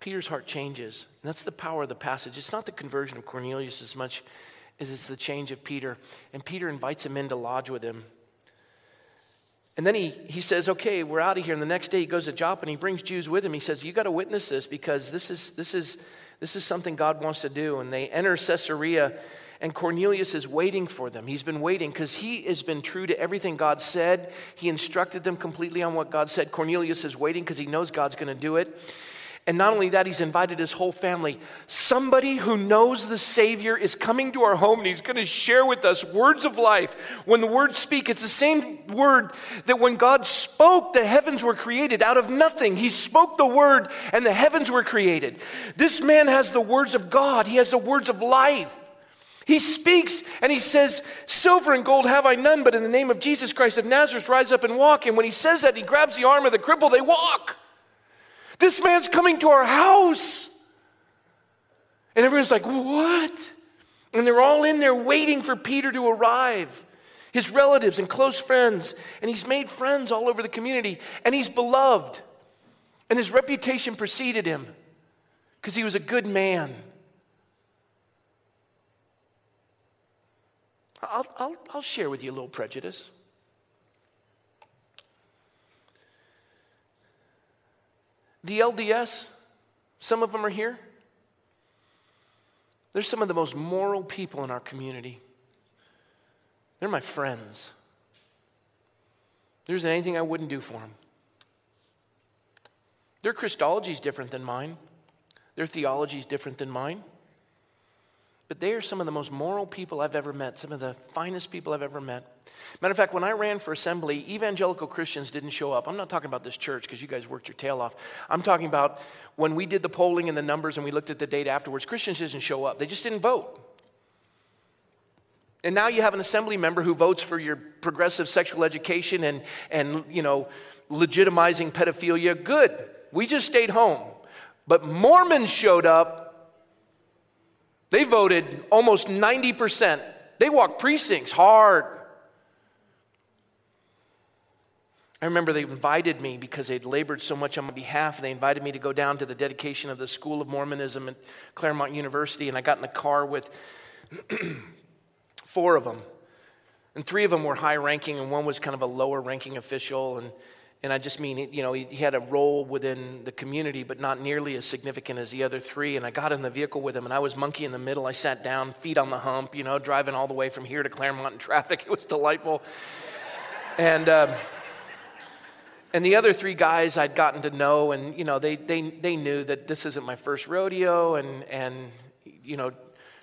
A: Peter's heart changes. That's the power of the passage. It's not the conversion of Cornelius as much as it's the change of Peter. And Peter invites him in to lodge with him. And then he, he says, Okay, we're out of here. And the next day he goes to Joppa and he brings Jews with him. He says, You got to witness this because this is, this, is, this is something God wants to do. And they enter Caesarea and Cornelius is waiting for them. He's been waiting because he has been true to everything God said. He instructed them completely on what God said. Cornelius is waiting because he knows God's going to do it. And not only that, he's invited his whole family. Somebody who knows the Savior is coming to our home and he's going to share with us words of life. When the words speak, it's the same word that when God spoke, the heavens were created out of nothing. He spoke the word and the heavens were created. This man has the words of God, he has the words of life. He speaks and he says, Silver and gold have I none, but in the name of Jesus Christ of Nazareth, rise up and walk. And when he says that, he grabs the arm of the cripple, they walk. This man's coming to our house. And everyone's like, What? And they're all in there waiting for Peter to arrive. His relatives and close friends. And he's made friends all over the community. And he's beloved. And his reputation preceded him because he was a good man. I'll, I'll, I'll share with you a little prejudice. The LDS, some of them are here. They're some of the most moral people in our community. They're my friends. There isn't anything I wouldn't do for them. Their Christology is different than mine. Their theology is different than mine. But they are some of the most moral people I've ever met, some of the finest people I've ever met. Matter of fact, when I ran for assembly, evangelical Christians didn't show up. I'm not talking about this church because you guys worked your tail off. I'm talking about when we did the polling and the numbers and we looked at the data afterwards, Christians didn't show up. They just didn't vote. And now you have an assembly member who votes for your progressive sexual education and, and you know, legitimizing pedophilia. Good. We just stayed home. But Mormons showed up they voted almost 90%. They walked precincts hard. I remember they invited me because they'd labored so much on my behalf. They invited me to go down to the dedication of the School of Mormonism at Claremont University, and I got in the car with four of them. And three of them were high ranking, and one was kind of a lower ranking official. And and I just mean, you know, he, had a role within the community, but not nearly as significant as the other three. And I got in the vehicle with him, and I was monkey in the middle. I sat down, feet on the hump, you know, driving all the way from here to Claremont in traffic. It was delightful. and, um, and the other three guys I'd gotten to know, and, you know, they, they, they knew that this isn't my first rodeo, and, and you know,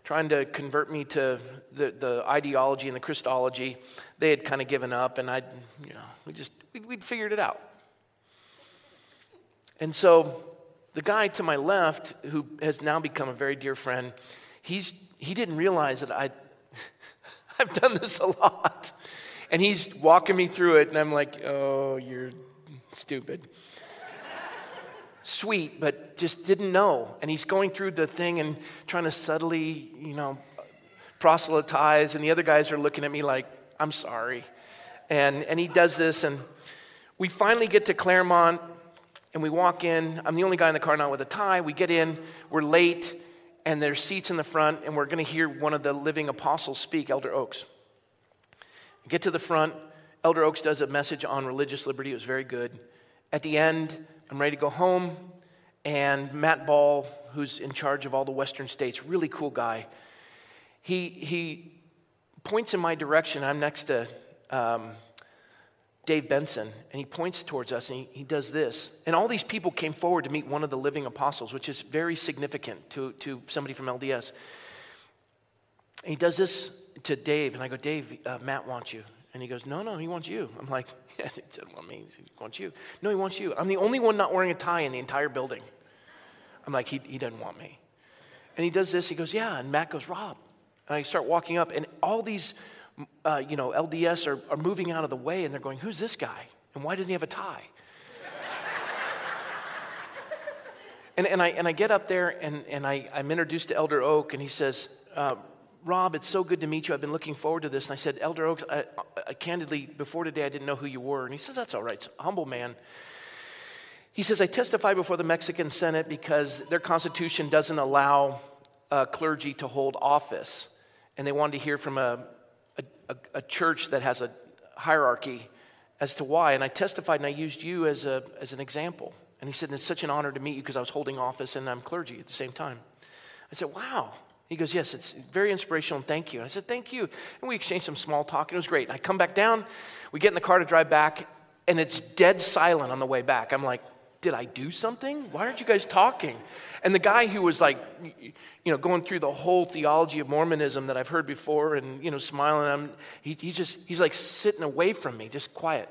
A: trying to convert me to the, the ideology and the Christology, they had kind of given up, and I'd, you know, we just, we'd, we'd figured it out. And so the guy to my left, who has now become a very dear friend, he's, he didn't realize that I, I've done this a lot. And he's walking me through it, and I'm like, oh, you're stupid. Sweet, but just didn't know. And he's going through the thing and trying to subtly, you know, proselytize. And the other guys are looking at me like, I'm sorry. And, and he does this, and we finally get to Claremont, and we walk in. I'm the only guy in the car not with a tie. We get in, we're late, and there's seats in the front, and we're going to hear one of the living apostles speak, Elder Oaks. Get to the front. Elder Oaks does a message on religious liberty. It was very good. At the end, I'm ready to go home, and Matt Ball, who's in charge of all the Western states, really cool guy, he, he points in my direction. I'm next to um, Dave Benson, and he points towards us and he, he does this. And all these people came forward to meet one of the living apostles, which is very significant to, to somebody from LDS. And he does this to Dave, and I go, Dave, uh, Matt wants you. And he goes, No, no, he wants you. I'm like, Yeah, he doesn't want me. He wants you. No, he wants you. I'm the only one not wearing a tie in the entire building. I'm like, He, he doesn't want me. And he does this. He goes, Yeah. And Matt goes, Rob. And I start walking up, and all these, uh, you know, LDS are, are moving out of the way, and they're going, Who's this guy? And why doesn't he have a tie? and, and, I, and I get up there, and, and I, I'm introduced to Elder Oak, and he says, uh, Rob, it's so good to meet you. I've been looking forward to this. And I said, Elder Oaks, I, I, candidly, before today, I didn't know who you were. And he says, That's all right. Humble man. He says, I testify before the Mexican Senate because their constitution doesn't allow uh, clergy to hold office. And they wanted to hear from a, a, a church that has a hierarchy as to why. And I testified and I used you as, a, as an example. And he said, It's such an honor to meet you because I was holding office and I'm clergy at the same time. I said, Wow. He goes, Yes, it's very inspirational and thank you. And I said, Thank you. And we exchanged some small talk and it was great. And I come back down, we get in the car to drive back, and it's dead silent on the way back. I'm like, Did I do something? Why aren't you guys talking? And the guy who was like, you know, going through the whole theology of Mormonism that I've heard before and, you know, smiling, I'm, he, he just, he's like sitting away from me, just quiet.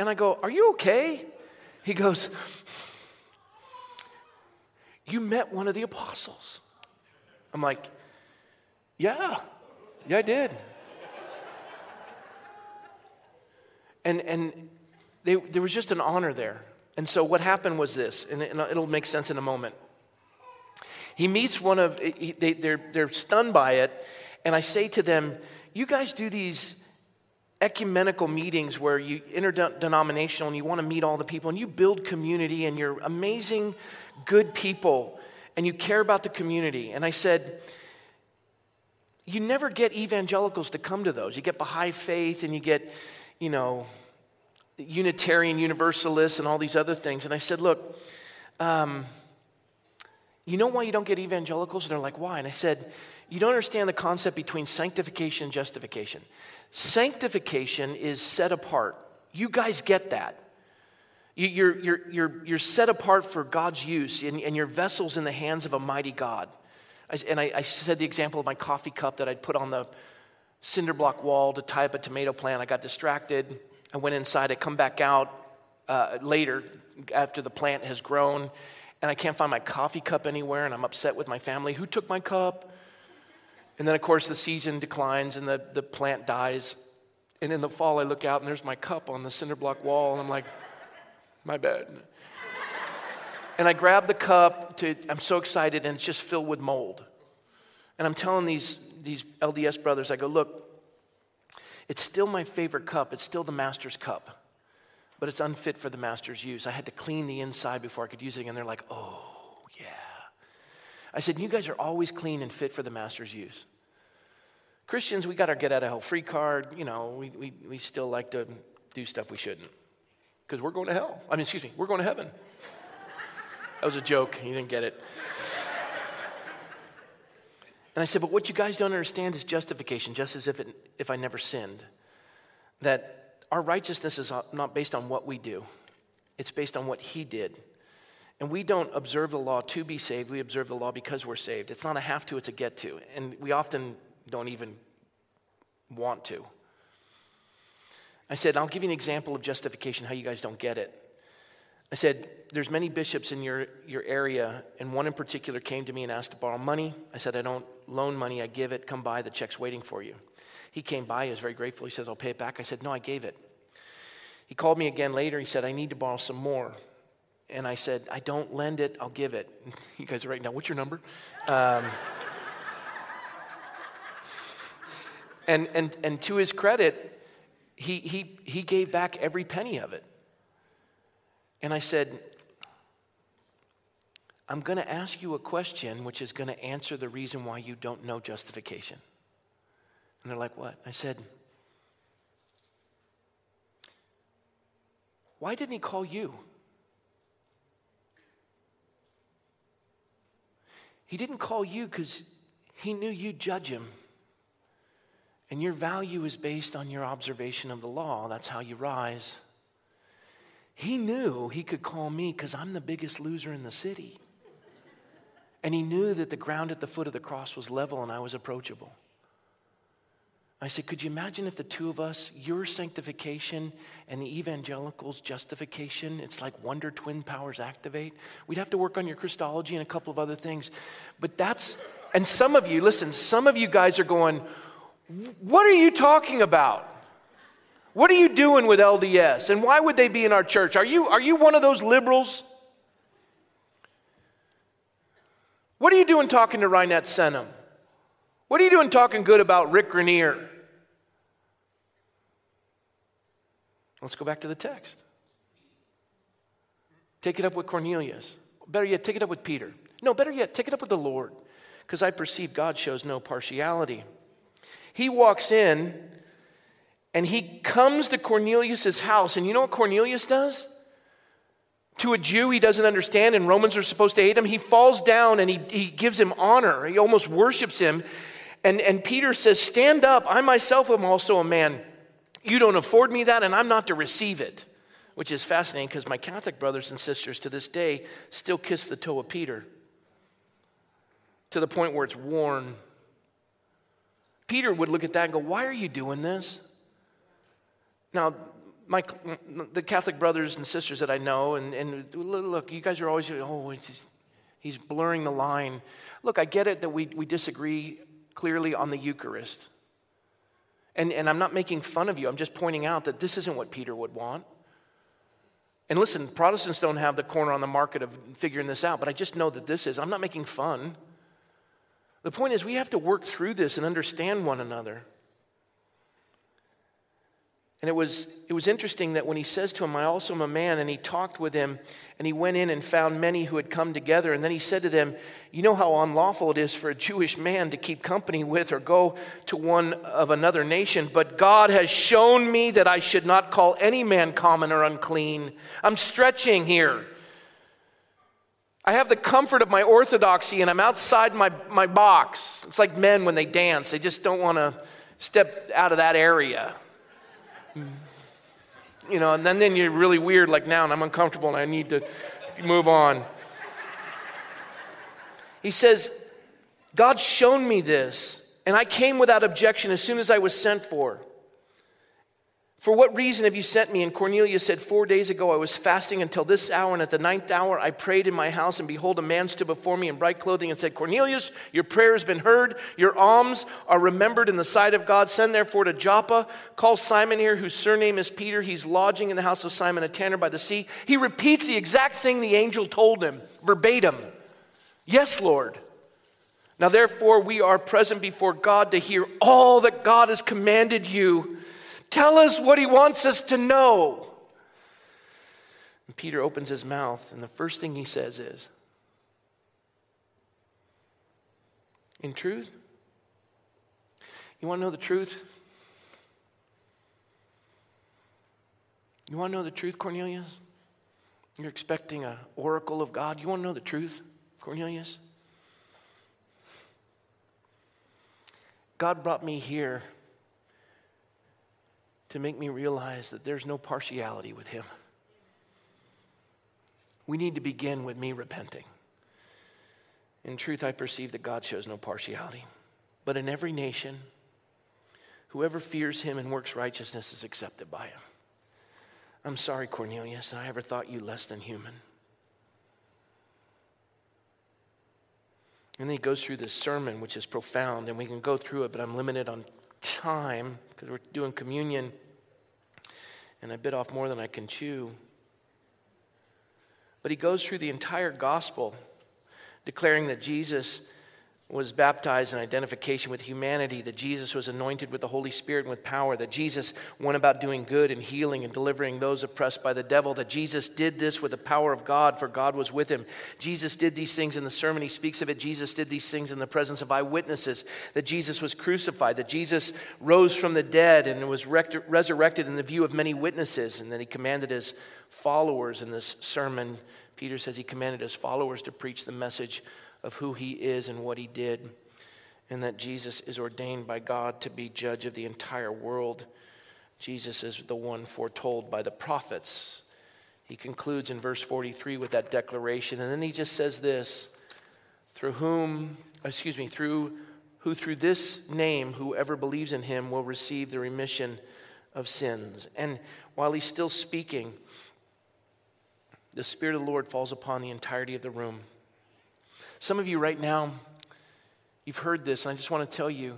A: And I go, Are you okay? He goes, You met one of the apostles. I'm like, yeah, yeah, I did. and and they, there was just an honor there. And so what happened was this, and it'll make sense in a moment. He meets one of, they, they're, they're stunned by it, and I say to them, You guys do these ecumenical meetings where you interdenominational and you want to meet all the people and you build community and you're amazing, good people and you care about the community. And I said, you never get evangelicals to come to those. You get Baha'i faith and you get, you know, Unitarian Universalists and all these other things. And I said, look, um, you know why you don't get evangelicals? And they're like, why? And I said, you don't understand the concept between sanctification and justification. Sanctification is set apart. You guys get that. You're, you're, you're, you're set apart for God's use, and, and your vessel's in the hands of a mighty God. I, and I, I, said the example of my coffee cup that I'd put on the cinder block wall to tie up a tomato plant. I got distracted. I went inside. I come back out uh, later after the plant has grown, and I can't find my coffee cup anywhere, and I'm upset with my family. Who took my cup? And then, of course, the season declines and the, the plant dies. And in the fall, I look out, and there's my cup on the cinder block wall, and I'm like, my bad. and I grab the cup to, I'm so excited, and it's just filled with mold. And I'm telling these, these LDS brothers, I go, look, it's still my favorite cup. It's still the master's cup, but it's unfit for the master's use. I had to clean the inside before I could use it again. They're like, oh, yeah. I said, you guys are always clean and fit for the master's use. Christians, we got our get out of hell free card. You know, we, we, we still like to do stuff we shouldn't because we're going to hell. I mean, excuse me, we're going to heaven. That was a joke. You didn't get it. And I said, but what you guys don't understand is justification, just as if, it, if I never sinned. That our righteousness is not based on what we do, it's based on what He did. And we don't observe the law to be saved, we observe the law because we're saved. It's not a have to, it's a get to. And we often don't even want to. I said, I'll give you an example of justification, how you guys don't get it. I said, There's many bishops in your, your area, and one in particular came to me and asked to borrow money. I said, I don't loan money, I give it. Come by, the check's waiting for you. He came by, he was very grateful. He says, I'll pay it back. I said, No, I gave it. He called me again later. He said, I need to borrow some more. And I said, I don't lend it, I'll give it. You guys are right now, what's your number? Um, and, and, and to his credit, he, he, he gave back every penny of it. And I said, I'm going to ask you a question which is going to answer the reason why you don't know justification. And they're like, What? I said, Why didn't he call you? He didn't call you because he knew you'd judge him. And your value is based on your observation of the law. That's how you rise. He knew he could call me because I'm the biggest loser in the city. And he knew that the ground at the foot of the cross was level and I was approachable. I said, Could you imagine if the two of us, your sanctification and the evangelicals' justification, it's like wonder twin powers activate? We'd have to work on your Christology and a couple of other things. But that's, and some of you, listen, some of you guys are going, What are you talking about? What are you doing with LDS? And why would they be in our church? Are you, are you one of those liberals? What are you doing talking to Reinette Senum? What are you doing talking good about Rick Grenell? Let's go back to the text. Take it up with Cornelius. Better yet, take it up with Peter. No, better yet, take it up with the Lord, because I perceive God shows no partiality. He walks in and he comes to Cornelius' house, and you know what Cornelius does? To a Jew he doesn't understand, and Romans are supposed to hate him, he falls down and he, he gives him honor. He almost worships him. And, and Peter says, Stand up, I myself am also a man. You don't afford me that, and I'm not to receive it. Which is fascinating because my Catholic brothers and sisters to this day still kiss the toe of Peter to the point where it's worn. Peter would look at that and go, Why are you doing this? Now, my, the Catholic brothers and sisters that I know, and, and look, you guys are always, oh, he's, he's blurring the line. Look, I get it that we, we disagree clearly on the Eucharist. And, and I'm not making fun of you, I'm just pointing out that this isn't what Peter would want. And listen, Protestants don't have the corner on the market of figuring this out, but I just know that this is. I'm not making fun. The point is, we have to work through this and understand one another. And it was, it was interesting that when he says to him, I also am a man, and he talked with him, and he went in and found many who had come together. And then he said to them, You know how unlawful it is for a Jewish man to keep company with or go to one of another nation, but God has shown me that I should not call any man common or unclean. I'm stretching here. I have the comfort of my orthodoxy, and I'm outside my, my box. It's like men when they dance, they just don't want to step out of that area you know, and then, then you're really weird, like now, and I'm uncomfortable and I need to move on. He says, God's shown me this, and I came without objection as soon as I was sent for. For what reason have you sent me? And Cornelius said, Four days ago I was fasting until this hour, and at the ninth hour I prayed in my house, and behold, a man stood before me in bright clothing and said, Cornelius, your prayer has been heard, your alms are remembered in the sight of God. Send therefore to Joppa, call Simon here, whose surname is Peter. He's lodging in the house of Simon, a tanner by the sea. He repeats the exact thing the angel told him, verbatim. Yes, Lord. Now therefore we are present before God to hear all that God has commanded you. Tell us what he wants us to know. And Peter opens his mouth, and the first thing he says is, In truth, you want to know the truth? You want to know the truth, Cornelius? You're expecting an oracle of God. You want to know the truth, Cornelius? God brought me here to make me realize that there's no partiality with Him. We need to begin with me repenting. In truth, I perceive that God shows no partiality. But in every nation, whoever fears Him and works righteousness is accepted by Him. I'm sorry, Cornelius, I ever thought you less than human. And then he goes through this sermon, which is profound, and we can go through it, but I'm limited on time because we're doing communion, and I bit off more than I can chew. But he goes through the entire gospel, declaring that Jesus was baptized in identification with humanity, that Jesus was anointed with the Holy Spirit and with power, that Jesus went about doing good and healing and delivering those oppressed by the devil, that Jesus did this with the power of God, for God was with him. Jesus did these things in the sermon. He speaks of it. Jesus did these things in the presence of eyewitnesses, that Jesus was crucified, that Jesus rose from the dead and was resurrected in the view of many witnesses, and that he commanded his followers in this sermon. Peter says he commanded his followers to preach the message of who he is and what he did, and that Jesus is ordained by God to be judge of the entire world. Jesus is the one foretold by the prophets. He concludes in verse 43 with that declaration, and then he just says this through whom, excuse me, through who through this name, whoever believes in him will receive the remission of sins. And while he's still speaking, the Spirit of the Lord falls upon the entirety of the room. Some of you right now, you've heard this, and I just want to tell you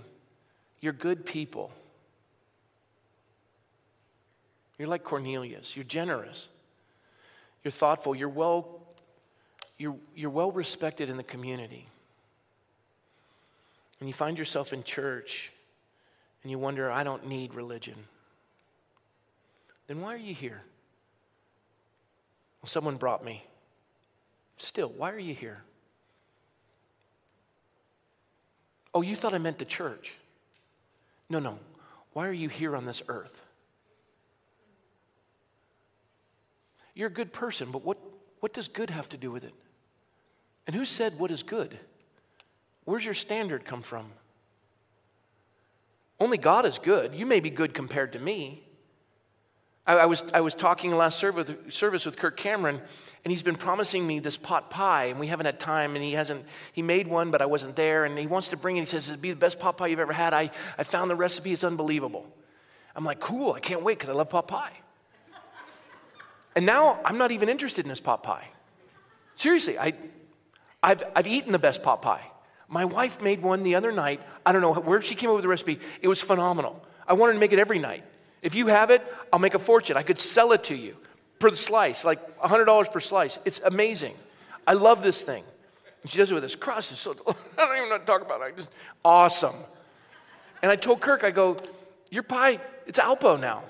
A: you're good people. You're like Cornelius, you're generous, you're thoughtful, you're well, you're, you're well respected in the community. And you find yourself in church and you wonder, I don't need religion. Then why are you here? Well, someone brought me. Still, why are you here? Oh, you thought I meant the church. No, no. Why are you here on this earth? You're a good person, but what, what does good have to do with it? And who said what is good? Where's your standard come from? Only God is good. You may be good compared to me. I, I was, I was talking last service, service with Kirk Cameron, and he's been promising me this pot pie, and we haven't had time, and he hasn't, he made one, but I wasn't there, and he wants to bring it. He says, it'll be the best pot pie you've ever had. I, I found the recipe, it's unbelievable. I'm like, cool, I can't wait because I love pot pie. And now I'm not even interested in this pot pie. Seriously, I, I've, I've eaten the best pot pie. My wife made one the other night. I don't know where she came up with the recipe. It was phenomenal. I wanted to make it every night. If you have it, I'll make a fortune. I could sell it to you per slice, like $100 per slice. It's amazing. I love this thing. And she does it with this crust. It's so, I don't even know what to talk about. It. Just, awesome. And I told Kirk, I go, your pie, it's Alpo now.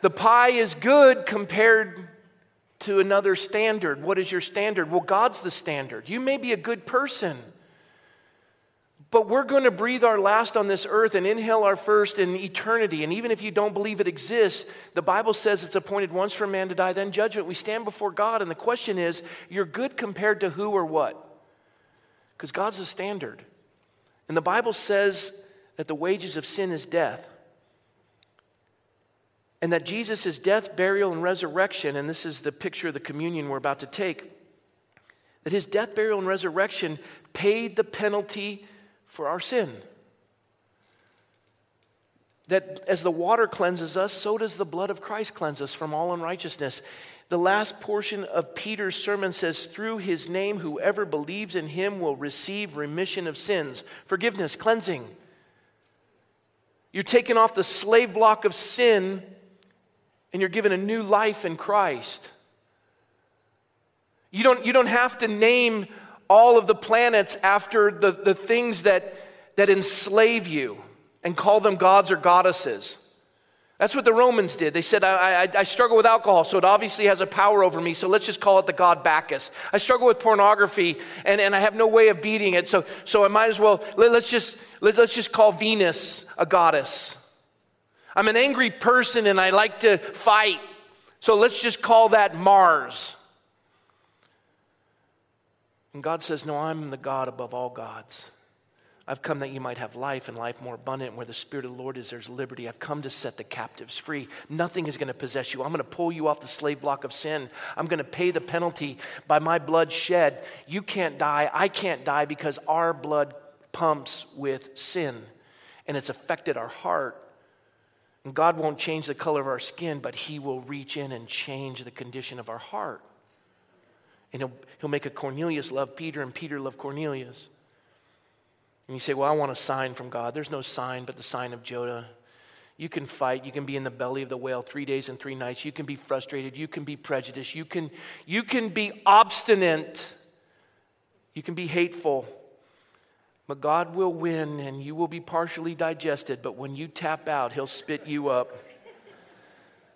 A: the pie is good compared to another standard. What is your standard? Well, God's the standard. You may be a good person. But we're going to breathe our last on this earth and inhale our first in eternity. And even if you don't believe it exists, the Bible says it's appointed once for a man to die, then judgment. We stand before God, and the question is you're good compared to who or what? Because God's the standard. And the Bible says that the wages of sin is death. And that Jesus' death, burial, and resurrection, and this is the picture of the communion we're about to take, that his death, burial, and resurrection paid the penalty for our sin. That as the water cleanses us, so does the blood of Christ cleanse us from all unrighteousness. The last portion of Peter's sermon says, Through his name, whoever believes in him will receive remission of sins, forgiveness, cleansing. You're taken off the slave block of sin and you're given a new life in Christ. You don't, you don't have to name all of the planets after the, the things that, that enslave you and call them gods or goddesses. That's what the Romans did. They said, I, I, I, struggle with alcohol, so it obviously has a power over me, so let's just call it the god Bacchus. I struggle with pornography, and, and I have no way of beating it, so, so I might as well, let, us just, let, let's just call Venus a goddess. I'm an angry person and I like to fight, so let's just call that Mars. And God says, No, I'm the God above all gods. I've come that you might have life and life more abundant. Where the Spirit of the Lord is, there's liberty. I've come to set the captives free. Nothing is going to possess you. I'm going to pull you off the slave block of sin. I'm going to pay the penalty by my blood shed. You can't die. I can't die because our blood pumps with sin. And it's affected our heart And God won't change the color of our skin, but He will reach in and change the condition of our heart. And He'll, he'll make a Cornelius love Peter and Peter love Cornelius. And you say, Well, I want a sign from God. There's no sign but the sign of Jonah. You can fight. You can be in the belly of the whale three days and three nights. You can be frustrated. You can be prejudiced. You can, you can be obstinate. You can be hateful. But God will win and you will be partially digested. But when you tap out, He'll spit you up.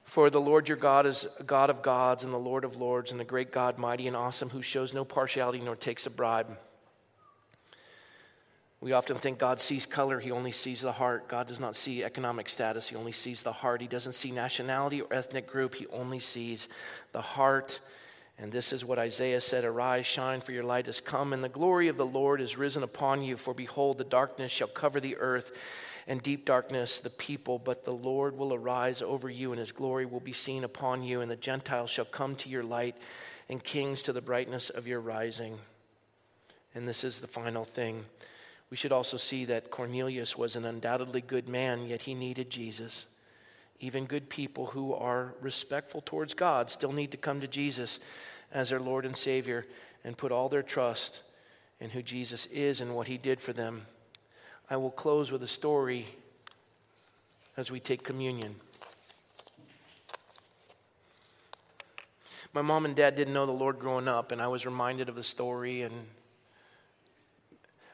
A: For the Lord your God is a God of gods and the Lord of lords and the great God, mighty and awesome, who shows no partiality nor takes a bribe. We often think God sees color, He only sees the heart. God does not see economic status, He only sees the heart. He doesn't see nationality or ethnic group, He only sees the heart. And this is what Isaiah said Arise, shine, for your light has come, and the glory of the Lord is risen upon you. For behold, the darkness shall cover the earth, and deep darkness the people. But the Lord will arise over you, and his glory will be seen upon you, and the Gentiles shall come to your light, and kings to the brightness of your rising. And this is the final thing. We should also see that Cornelius was an undoubtedly good man, yet he needed Jesus. Even good people who are respectful towards God still need to come to Jesus as their Lord and Savior and put all their trust in who Jesus is and what he did for them. I will close with a story as we take communion. My mom and dad didn't know the Lord growing up, and I was reminded of the story and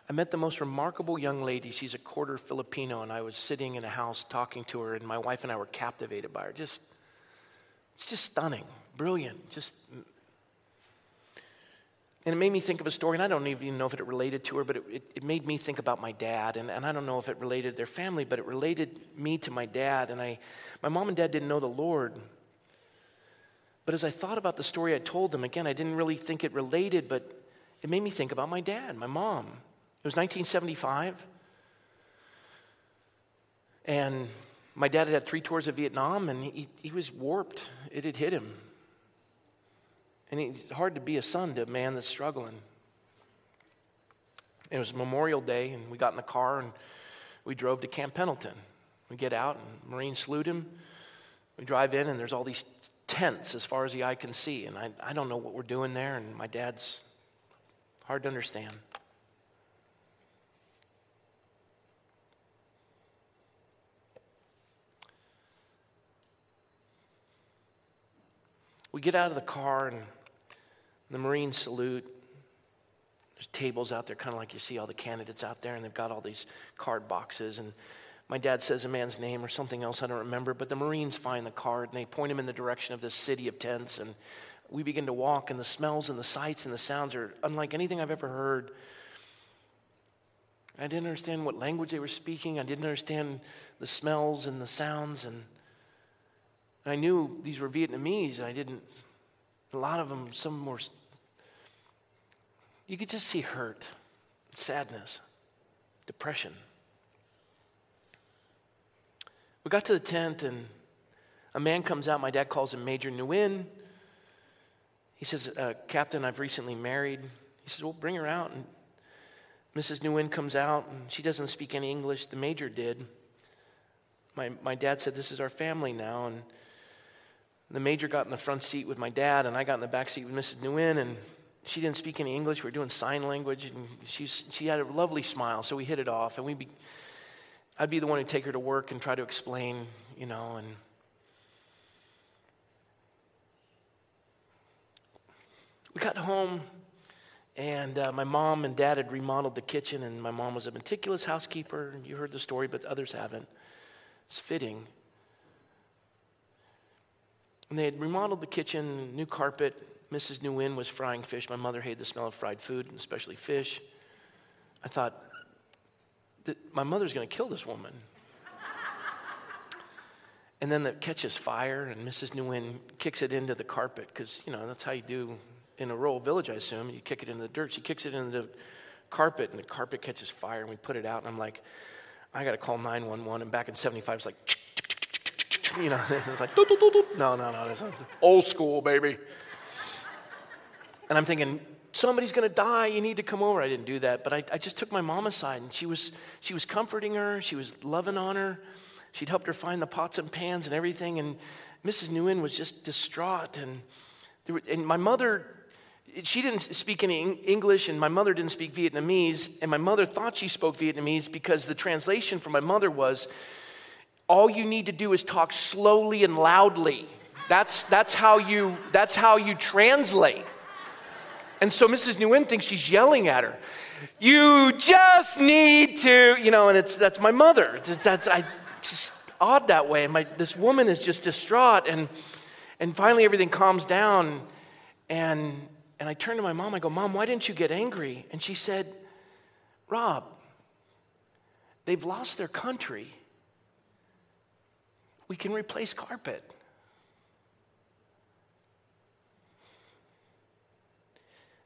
A: I met the most remarkable young lady. She's a quarter Filipino, and I was sitting in a house talking to her, and my wife and I were captivated by her. Just, it's just stunning, brilliant, just. And it made me think of a story, and I don't even know if it related to her, but it, it, it made me think about my dad. And, and I don't know if it related to their family, but it related me to my dad. And I, my mom and dad didn't know the Lord. But as I thought about the story I told them, again, I didn't really think it related, but it made me think about my dad, my mom. It was 1975. And my dad had had three tours of Vietnam and he, he was warped. It had hit him. And it's hard to be a son to a man that's struggling. It was Memorial Day, and we got in the car and we drove to Camp Pendleton. We get out, and Marines salute him. We drive in, and there's all these tents as far as the eye can see. And I, I don't know what we're doing there, and my dad's hard to understand. We get out of the car and the Marines salute. There's tables out there, kind of like you see all the candidates out there, and they've got all these card boxes. And my dad says a man's name or something else, I don't remember, but the Marines find the card and they point him in the direction of this city of tents. And we begin to walk, and the smells and the sights and the sounds are unlike anything I've ever heard. I didn't understand what language they were speaking. I didn't understand the smells and the sounds. And I knew these were Vietnamese, and I didn't, a lot of them, some were, you could just see hurt, sadness, depression. We got to the tent, and a man comes out. My dad calls him Major Nguyen. He says, uh, Captain, I've recently married. He says, Well, bring her out. And Mrs. Nguyen comes out, and she doesn't speak any English. The major did. My, my dad said, This is our family now. And the major got in the front seat with my dad, and I got in the back seat with Mrs. Nguyen, and she didn't speak any English. We were doing sign language, and she's, she had a lovely smile, so we hit it off. And we be, I'd be the one to take her to work and try to explain, you know, and we got home, and uh, my mom and dad had remodeled the kitchen, and my mom was a meticulous housekeeper. You heard the story, but others haven't. It's fitting. And they had remodeled the kitchen, new carpet. Mrs. Nguyen was frying fish. My mother hated the smell of fried food, especially fish. I thought, my mother's going to kill this woman. and then it catches fire, and Mrs. Nguyen kicks it into the carpet because, you know, that's how you do in a rural village, I assume. You kick it into the dirt. She kicks it into the carpet, and the carpet catches fire, and we put it out. And I'm like, I got to call 911. And back in 75, it's like, you know, it's like, no, no, no, old school, baby. And I'm thinking, somebody's going to die. You need to come over. I didn't do that, but I, I just took my mom aside, and she was she was comforting her. She was loving on her. she'd helped her find the pots and pans and everything. And Mrs. Nguyen was just distraught. And, were, and my mother, she didn't speak any English, and my mother didn't speak Vietnamese. And my mother thought she spoke Vietnamese because the translation from my mother was, all you need to do is talk slowly and loudly. That's, that's, how, you, that's how you translate. And so Mrs. Nguyen thinks she's yelling at her. You just need to, you know, and it's that's my mother. That's I just odd that way. And my this woman is just distraught, and and finally everything calms down, and and I turn to my mom. I go, Mom, why didn't you get angry? And she said, Rob, they've lost their country. We can replace carpet.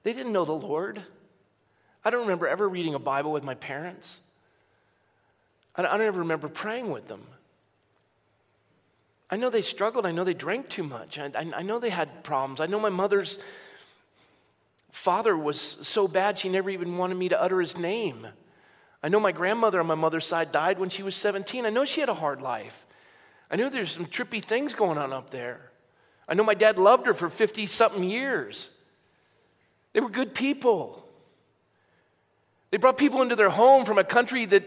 A: They didn't know the Lord. I don't remember ever reading a Bible with my parents. I don't, ever remember praying with them. I know they struggled. I know they drank too much. I, I, I know they had problems. I know my mother's father was so bad she never even wanted me to utter his name. I know my grandmother on my mother's side died when she was 17. I know she had a hard life. I know there's some trippy things going on up there. I know my dad loved her for 50 something years. They were good people. They brought people into their home from a country that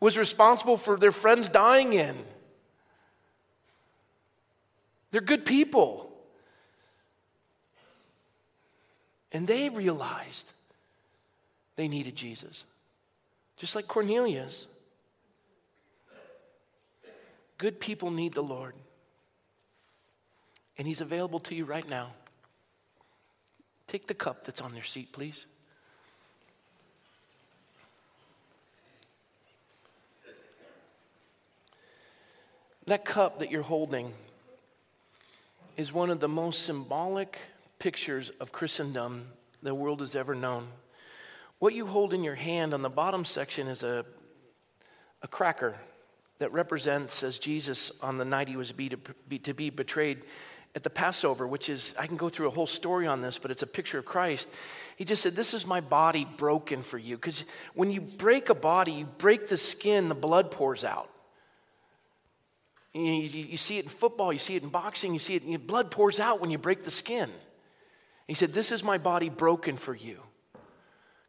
A: was responsible for their friends dying in. They're good people. And they realized they needed Jesus, just like Cornelius. Good people need the Lord, and He's available to you right now. Take the cup that's on your seat, please. That cup that you're holding is one of the most symbolic pictures of Christendom the world has ever known. What you hold in your hand on the bottom section is a, a cracker that represents, as Jesus on the night he was be, to be, to be betrayed, at the Passover, which is, I can go through a whole story on this, but it's a picture of Christ. He just said, This is my body broken for you. Because when you break a body, you break the skin, the blood pours out. You, you, you see it in football, you see it in boxing, you see it, you blood pours out when you break the skin. He said, This is my body broken for you.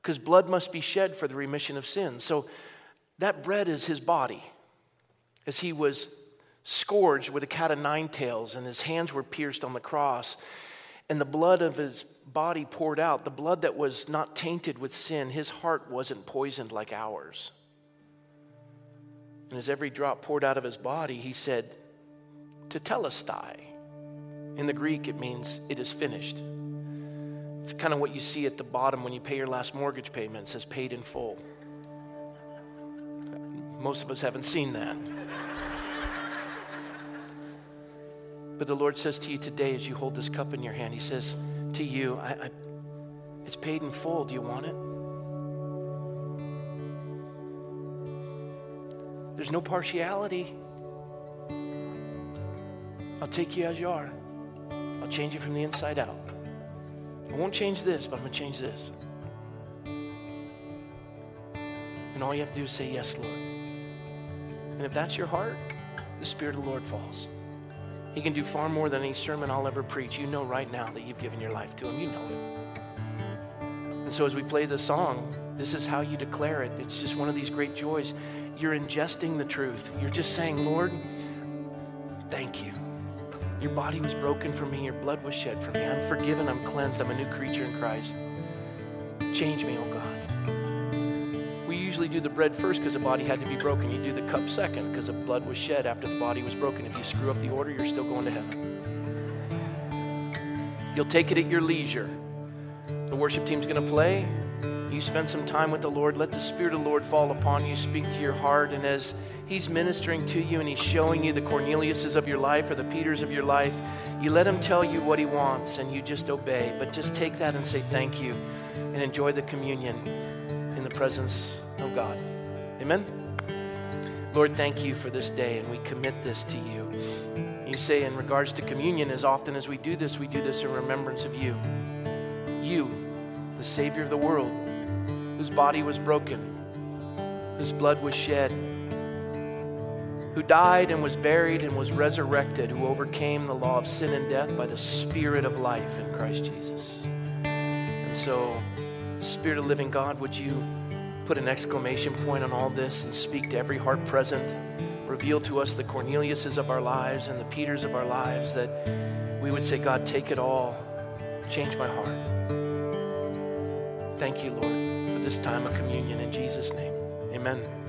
A: Because blood must be shed for the remission of sins. So that bread is his body as he was scourged with a cat of nine tails, and his hands were pierced on the cross, and the blood of his body poured out, the blood that was not tainted with sin. His heart wasn't poisoned like ours. And as every drop poured out of his body, he said, "To Tetelestai. In the Greek, it means it is finished. It's kind of what you see at the bottom when you pay your last mortgage payment. It says paid in full. Most of us haven't seen that. But the Lord says to you today, as you hold this cup in your hand, He says to you, I, I, It's paid in full. Do you want it? There's no partiality. I'll take you as you are. I'll change you from the inside out. I won't change this, but I'm going to change this. And all you have to do is say, Yes, Lord. And if that's your heart, the Spirit of the Lord falls. He can do far more than any sermon I'll ever preach. You know right now that you've given your life to Him. You know it. And so as we play the song, this is how you declare it. It's just one of these great joys. You're ingesting the truth. You're just saying, Lord, thank you. Your body was broken for me. Your blood was shed for me. I'm forgiven. I'm cleansed. I'm a new creature in Christ. Change me, oh God usually do the bread first because the body had to be broken. You do the cup second because the blood was shed after the body was broken. If you screw up the order, you're still going to heaven. You'll take it at your leisure. The worship team's going to play. You spend some time with the Lord. Let the Spirit of the Lord fall upon you, speak to your heart. And as He's ministering to you and He's showing you the Corneliuses of your life or the Peters of your life, you let Him tell you what He wants and you just obey. But just take that and say thank you and enjoy the communion presence of God. Amen? Lord, thank you for this day, and we commit this to you. You say, in regards to communion, as often as we do this, we do this in remembrance of you. You, the Savior of the world, whose body was broken, whose blood was shed, who died and was buried and was resurrected, who overcame the law of sin and death by the Spirit of life in Christ Jesus. And so, Spirit of living God, would you put an exclamation point on all this and speak to every heart present? Reveal to us the Corneliuses of our lives and the Peters of our lives that we would say, God, take it all, change my heart. Thank you, Lord, for this time of communion in Jesus' name. Amen.